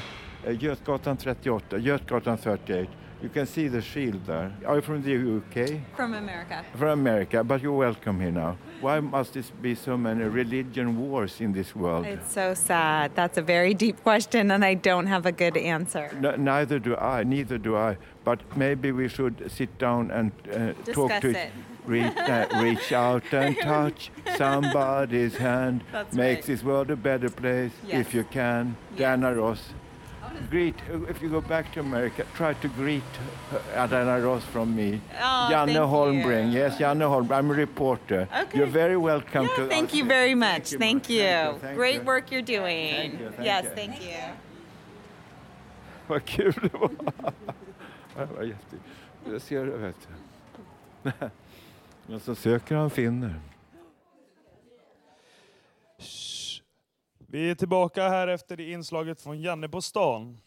uh, Götgatan 38, Götgatan 38. You can see the shield there. Are you from the UK? From America. From America, but you're welcome here now. Why must there be so many religion wars in this world? It's so sad. That's a very deep question, and I don't have a good answer. N- neither do I, neither do I. But maybe we should sit down and uh, talk to it. Reach, uh, reach out and touch somebody's hand. That's Makes right. this world a better place Yes. if you can. Diana Ross. Greet, if you go back to America, try to greet uh, Diana Ross from me. Oh, Janne you. yes, Janne Holmbring. I'm a reporter. Okay. You're very welcome to Thank you very much. Thank you. Thank you, thank Great you. work you're doing. Thank you, thank yes, you. thank you. Vad kul det var. Det var jätte... Jag ser det, vet du. Men så söker han finner. Vi är tillbaka här efter det inslaget från Janne på stan.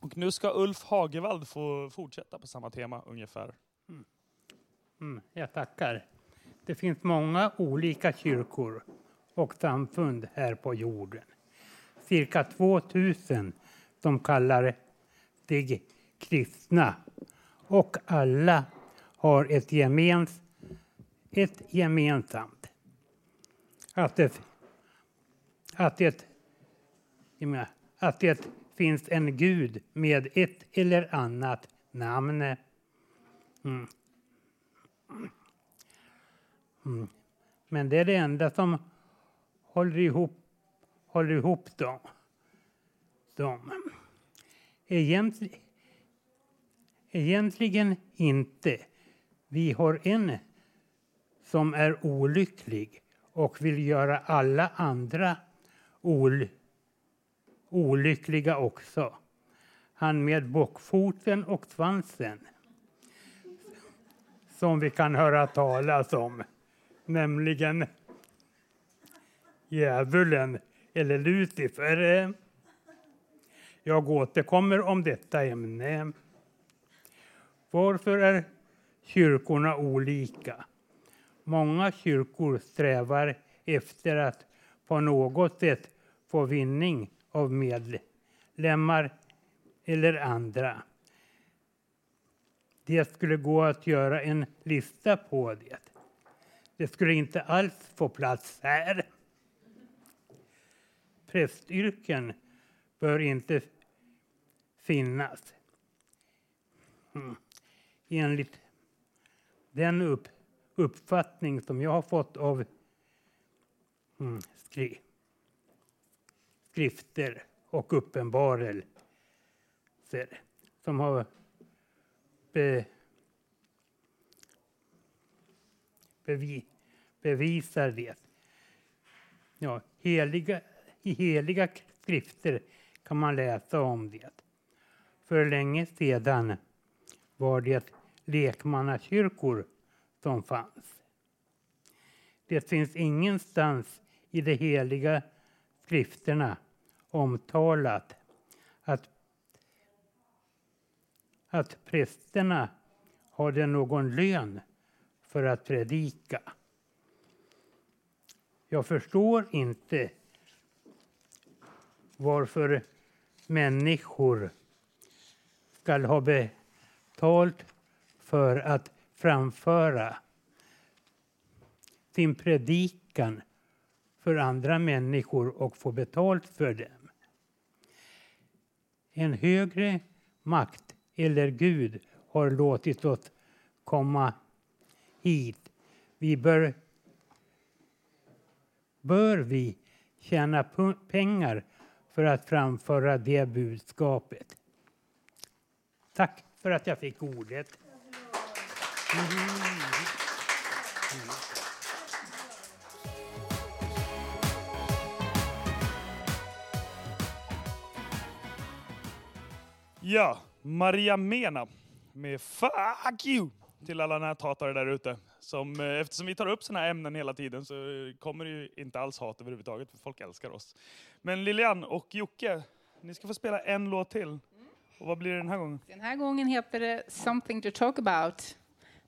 Och nu ska Ulf Hagevald få fortsätta på samma tema ungefär. Mm, mm jag tackar. Det finns många olika kyrkor och samfund här på jorden. Cirka 2000 som kallar sig kristna. Och alla har ett, gemens, ett gemensamt. Att det, att det menar, att det finns en gud med ett eller annat namn. Mm. Mm. Men det är det enda som håller ihop, håller ihop dem. dem. Egentligen, egentligen inte. Vi har en som är olycklig och vill göra alla andra ol olyckliga också. Han med bockfoten och svansen. Som vi kan höra talas om. Nämligen djävulen eller Lucifer. Jag återkommer om detta ämne. Varför är kyrkorna olika? Många kyrkor strävar efter att på något sätt få vinning av medlemmar eller andra. Det skulle gå att göra en lista på det. Det skulle inte alls få plats här. Prästyrken bör inte finnas. Mm. Enligt den upp, uppfattning som jag har fått av mm, skri, skrifter och uppenbarelser som har be, bevi, bevisar det. Ja, heliga, I heliga skrifter kan man läsa om det. För länge sedan var det lekmannakyrkor som fanns. Det finns ingenstans i de heliga skrifterna omtalat att, att prästerna hade någon lön för att predika. Jag förstår inte varför människor ska ha betalt för att framföra sin predikan för andra människor och få betalt för den. En högre makt eller Gud har låtit oss komma hit. Vi bör, bör vi tjäna pengar för att framföra det budskapet. Tack för att jag fick ordet. Mm-hmm. Mm-hmm. Ja, Maria Mena med Fuck you till alla näthatare där ute. Som, eh, eftersom vi tar upp sådana här ämnen hela tiden så eh, kommer det ju inte alls hat överhuvudtaget, för folk älskar oss. Men Lilian och Jocke, ni ska få spela en låt till. Och vad blir det den här gången? Den här gången heter det Something to talk about.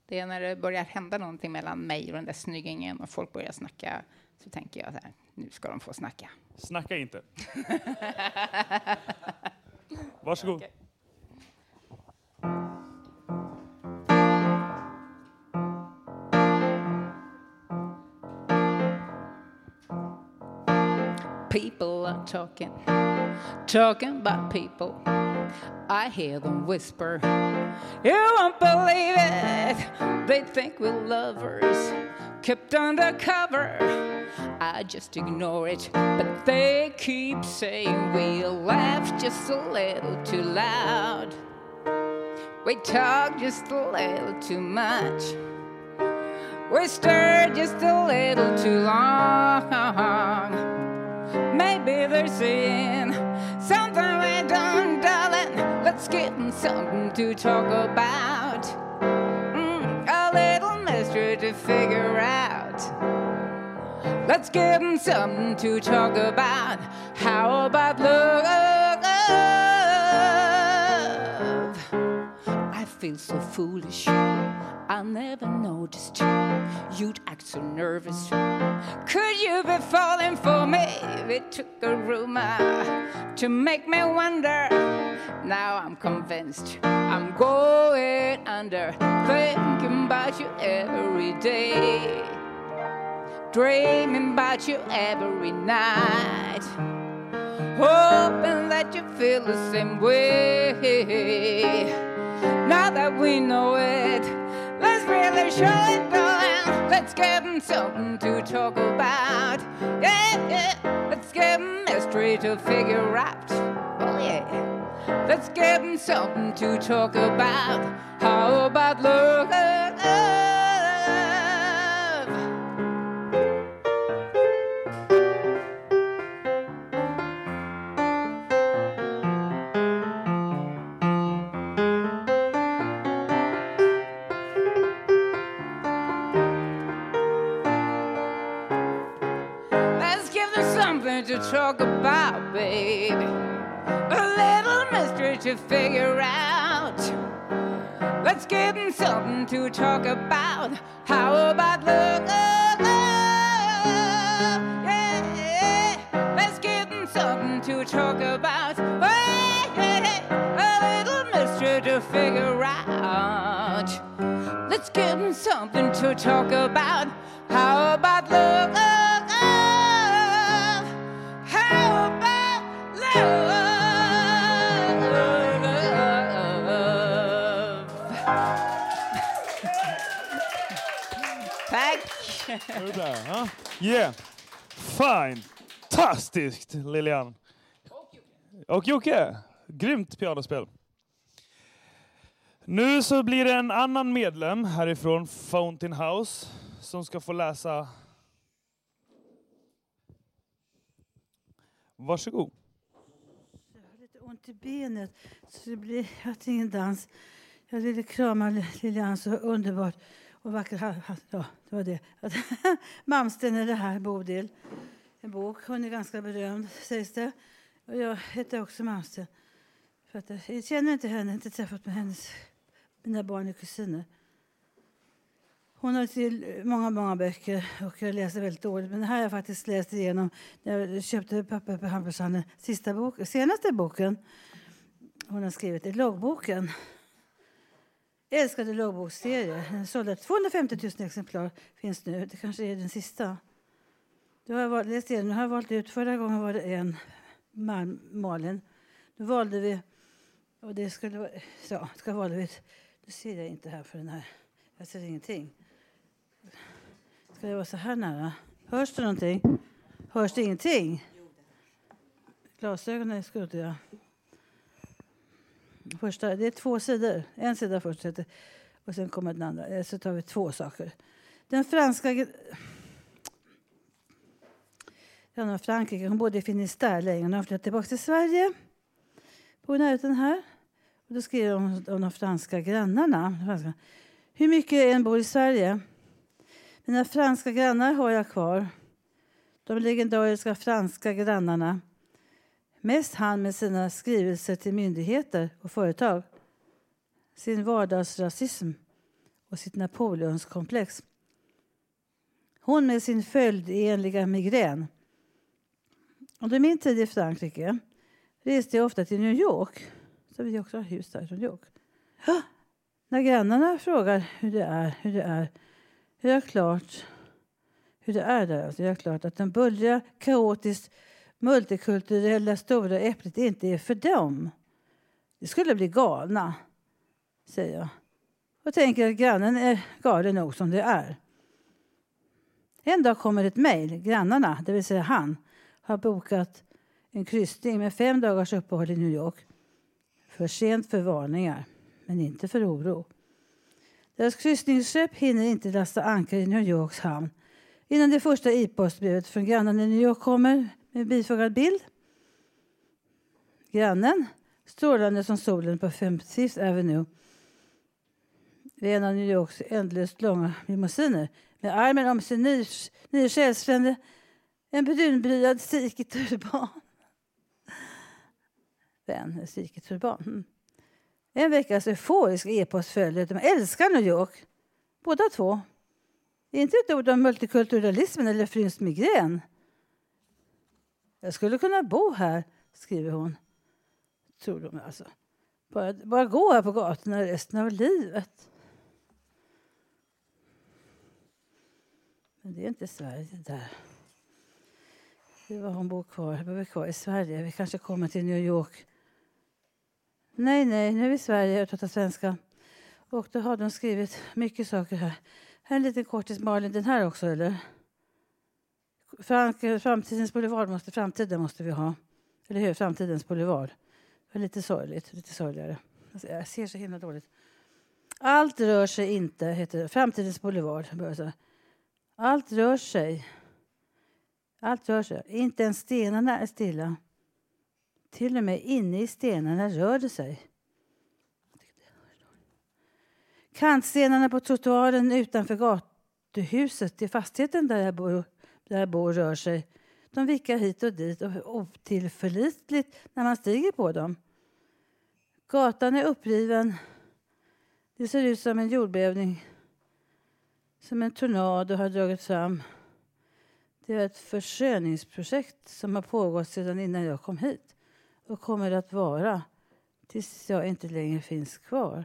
Det är när det börjar hända någonting mellan mig och den där snyggingen och folk börjar snacka. Så tänker jag så här, nu ska de få snacka. Snacka inte. Varsågod. People are talking, talking about people. I hear them whisper, You won't believe it. They think we're lovers, kept undercover. I just ignore it, but they keep saying we laugh just a little too loud. We talk just a little too much. We stir just a little too long. Maybe they're saying something we don't, darling. Let's get something to talk about. Mm, a little mystery to figure out. Let's 'em something to talk about. How about love? Feel so foolish. I never noticed you. You'd act so nervous. Could you be falling for me? It took a rumor to make me wonder. Now I'm convinced I'm going under, thinking about you every day, dreaming about you every night. hoping that you feel the same way. Now that we know it, let's really show it, darling. Let's give 'em something to talk about. Yeah, yeah. Let's give 'em mystery to figure out. Oh, yeah. Let's give 'em something to talk about. How about love? Baby. A little mystery to figure out. Let's give them something to talk about. How about love? Yeah, let's give them something to talk about. Hey, a little mystery to figure out. Let's give them something to talk about. How about love? Det där? Ja. Yeah. Fantastiskt Lilian. Och Jocke. Grymt pianospel. Nu så blir det en annan medlem härifrån Fountain House som ska få läsa. Varsågod. lite ont i benet så det blir ingen dans. Jag ville krama Lilian så underbart och vacker. Ja, det var det. Malmsten är det här, Bodil. En bok. Hon är ganska berömd sägs det. Och jag heter också Malmsten. För att jag känner inte henne, inte träffat med hennes, mina barn och kusiner. Hon har till många, många böcker och jag läser väldigt dåligt. Men det här har jag faktiskt läst igenom när jag köpte papper på Hampushandeln. Sista bok, senaste boken hon har skrivit är loggboken. Älskade loggboksserier. Den sålde 250 000 exemplar. finns nu. Det kanske är den sista. Då har jag valt, läst igen. Nu har jag valt ut. Förra gången var det en, Malin. Då valde vi... Och det skulle vara... Ja, ska valde vi... Nu ser jag inte här för den här. Jag ser ingenting. Ska det vara så här nära? Hörs det någonting? Hörs det ingenting? Glasögonen är skuddiga. Första, det är två sidor. En sida först heter- och sen kommer den andra. Eh, så tar vi två saker. Den franska... gr- var Frankrike. Hon bodde i Finistère länge. Hon har flyttat tillbaka till Sverige. Bor i närheten här. Och då skriver hon om de franska grannarna. Franska. Hur mycket jag än bor i Sverige. Mina franska grannar har jag kvar. De legendariska franska grannarna. Mest han med sina skrivelser till myndigheter och företag. Sin vardagsrasism och sitt Napoleonskomplex. Hon med sin följdenliga migrän. Under min tid i Frankrike reste jag ofta till New York. Så vi också har hus där i New York. Ah, När grannarna frågar hur det är, hur det är, hur jag klart hur det är där. Alltså, jag klart att den bullriga, kaotiskt multikulturella stora äpplet inte är för dem. Det skulle bli galna, säger jag. Och tänker att grannen är galen nog som det är. En dag kommer ett mejl. Grannarna, det vill säga han, har bokat en kryssning med fem dagars uppehåll i New York. För sent för varningar, men inte för oro. Deras kryssningsskepp hinner inte lasta ankar i New Yorks hamn innan det första e-postbrevet från grannen i New York kommer Eh, bifogad bild. Grannen, strålande som solen på 50th Avenue vid en av New Yorks ändlöst långa limousiner med armen om sin ny, ny själsfrände, en brunbryad siketurban. Vän, en. Mm. En veckas euforisk e-post följer. De älskar New York. Båda två. Inte ett ord om multikulturalismen eller fruns migrän. Jag skulle kunna bo här, skriver hon. Tror de alltså. Bara, bara gå här på gatorna resten av livet. Men det är inte Sverige där. Det var hon bor kvar. Vi bor kvar i Sverige. Vi kanske kommer till New York. Nej, nej, nu är vi i Sverige och pratar svenska. Och då har de skrivit mycket saker här. Här är en liten kortis Malin. Den här också, eller? Framtidens boulevard måste, framtiden måste vi ha. Eller hur? Framtidens boulevard. Det är lite sorgligt, lite sorgligare. Alltså, jag ser så himla dåligt. Allt rör sig inte, heter det. Framtidens boulevard. Allt rör sig. Allt rör sig. Inte ens stenarna är stilla. Till och med inne i stenarna rör det sig. Kantstenarna på trottoaren utanför gatuhuset i fastigheten där jag bor, där bor rör sig. De vickar hit och dit och otillförlitligt när man stiger på dem. Gatan är uppriven. Det ser ut som en jordbävning. Som en tornado har dragit fram. Det är ett försköningsprojekt som har pågått sedan innan jag kom hit och kommer att vara tills jag inte längre finns kvar.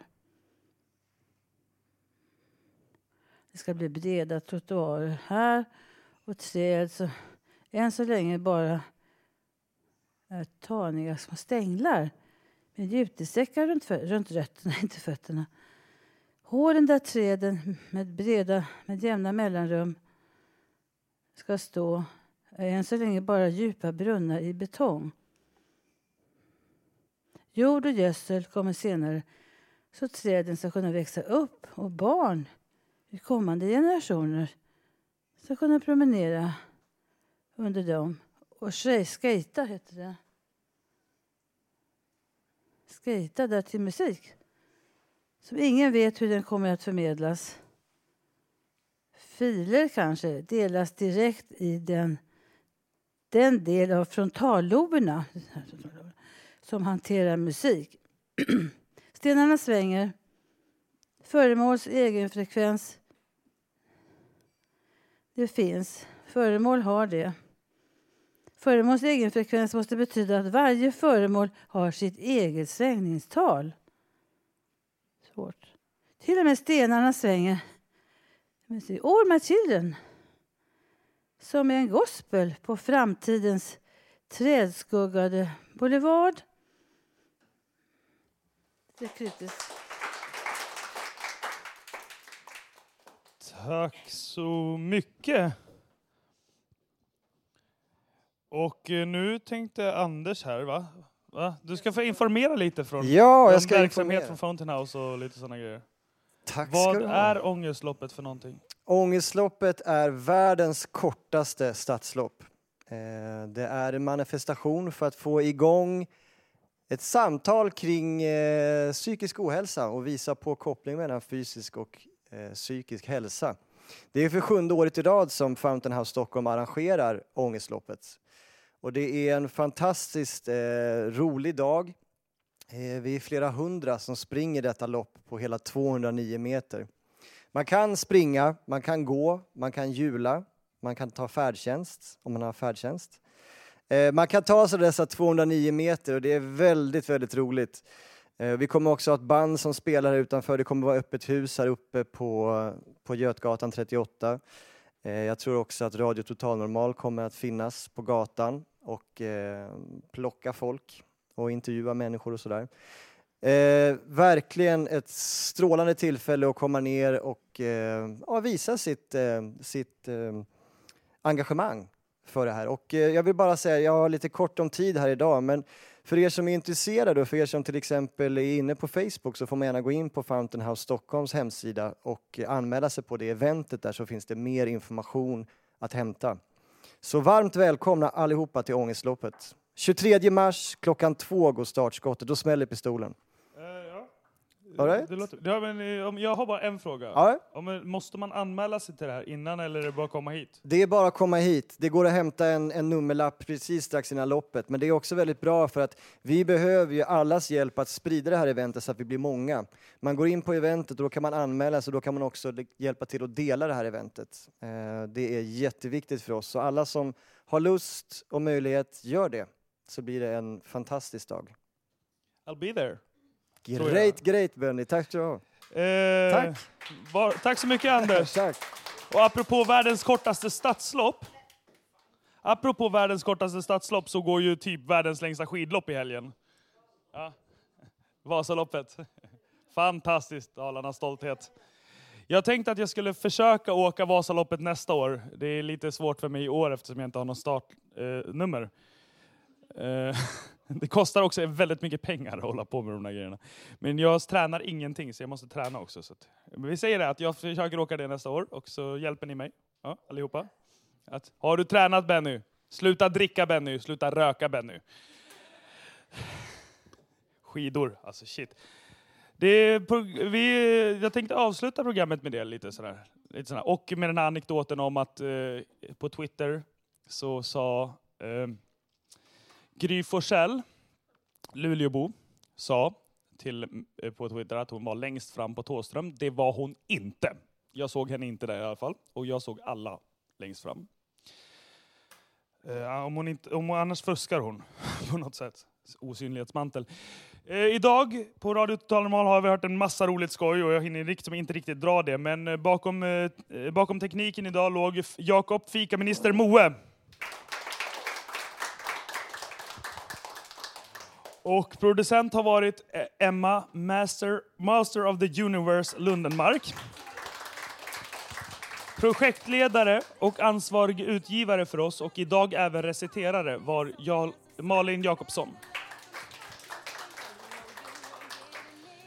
Det ska bli breda trottoarer här och träd som alltså, än så länge bara är taniga små stänglar med jutesäckar runt, runt rötterna, inte fötterna. Hålen där träden med breda, med jämna mellanrum ska stå är än så länge bara djupa brunnar i betong. Jord och gödsel kommer senare så att träden ska kunna växa upp och barn i kommande generationer ska kunna promenera under dem. Och skejta heter det. Skejta där till musik. Som ingen vet hur den kommer att förmedlas. Filer kanske delas direkt i den, den del av frontalloberna som hanterar musik. Stenarna svänger. Föremåls egenfrekvens. Det finns. Föremål har det. Föremåls egenfrekvens måste betyda att varje föremål har sitt eget svängningstal. Svårt. Till och med stenarna svänger. All my children. Som är en gospel på framtidens trädskuggade boulevard. Det är kritiskt. Tack så mycket. Och eh, nu tänkte Anders här, va? va? Du ska få informera lite från Ja, jag ska verksamhet informera. från Fountain House och lite sådana grejer. Tack ska Vad du ha. är Ångestloppet för någonting? Ångestloppet är världens kortaste stadslopp. Eh, Det är en manifestation för att få igång ett samtal kring eh, psykisk ohälsa och visa på kopplingen mellan fysisk och eh, psykisk hälsa. Det är för sjunde året i rad som Fountain House Stockholm arrangerar Ångestloppet. Och det är en fantastiskt eh, rolig dag. Eh, vi är flera hundra som springer detta lopp på hela 209 meter. Man kan springa, man kan gå, man kan hjula, man kan ta färdtjänst om man har färdtjänst. Eh, man kan ta sig dessa 209 meter och det är väldigt, väldigt roligt. Eh, vi kommer också ha ett band som spelar här utanför. Det kommer vara öppet hus här uppe på, på Götgatan 38. Eh, jag tror också att Radio Total Normal kommer att finnas på gatan och eh, plocka folk och intervjua människor och sådär. Eh, verkligen ett strålande tillfälle att komma ner och eh, ja, visa sitt, eh, sitt eh, engagemang för det här. Och eh, jag vill bara säga, jag har lite kort om tid här idag, men för er som är intresserade och för er som till exempel är inne på Facebook så får man gärna gå in på Fountain House Stockholms hemsida och eh, anmäla sig på det eventet där så finns det mer information att hämta. Så varmt välkomna allihopa till Ångestloppet. 23 mars klockan två går startskottet, då smäller pistolen. All right. Det låter, ja, men, eh, om- jag har bara en fråga. Ja. Om, eh, måste man anmäla sig till det här innan eller är det bara att komma hit? Det är bara att komma hit. Det går att hämta en, en nummerlapp precis strax innan loppet. Men det är också väldigt bra för att vi behöver ju allas hjälp att sprida det här eventet så att vi blir många. Man går in på eventet och då kan man anmäla sig och då kan man också hjälpa till att dela det här eventet. Eh, det är jätteviktigt för oss. Så alla som har lust och möjlighet, gör det. Så blir det en fantastisk dag. I'll be there. Great, great Benny. Tack ska du ha. Eh, Tack. Var, tack så mycket Anders. tack. Och apropå världens kortaste stadslopp. Apropå världens kortaste stadslopp så går ju typ världens längsta skidlopp i helgen. Ja. Vasaloppet. Fantastiskt, Dalarnas stolthet. Jag tänkte att jag skulle försöka åka Vasaloppet nästa år. Det är lite svårt för mig i år eftersom jag inte har något startnummer. Eh, det kostar också väldigt mycket pengar att hålla på med de här grejerna. Men jag tränar ingenting så jag måste träna också. Så att, men vi säger det att jag försöker åka det nästa år och så hjälper ni mig ja, allihopa. Att, har du tränat Benny? Sluta dricka Benny, sluta röka Benny. Skidor, alltså shit. Det är, vi, jag tänkte avsluta programmet med det lite sådär. Lite sådär. Och med den här anekdoten om att eh, på Twitter så sa eh, Gry Forssell, Luleåbo, sa till, eh, på Twitter att hon var längst fram på Tåström. Det var hon inte. Jag såg henne inte där i alla fall. Och jag såg alla längst fram. Eh, om hon inte, om hon, annars fuskar hon på något sätt. Osynlighetsmantel. Eh, idag på Radio Total Normal har vi hört en massa roligt skoj och jag hinner liksom inte riktigt dra det. Men eh, bakom, eh, eh, bakom tekniken idag låg Jakob Fikaminister Moe. Och producent har varit eh, Emma Master, Master of the Universe Lundenmark. Projektledare och ansvarig utgivare för oss och idag även reciterare var Jarl, Malin Jakobsson.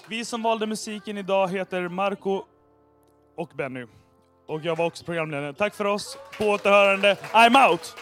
Vi som valde musiken idag heter Marco och Benny. Och jag var också programledare. Tack för oss. På återhörande. I'm out!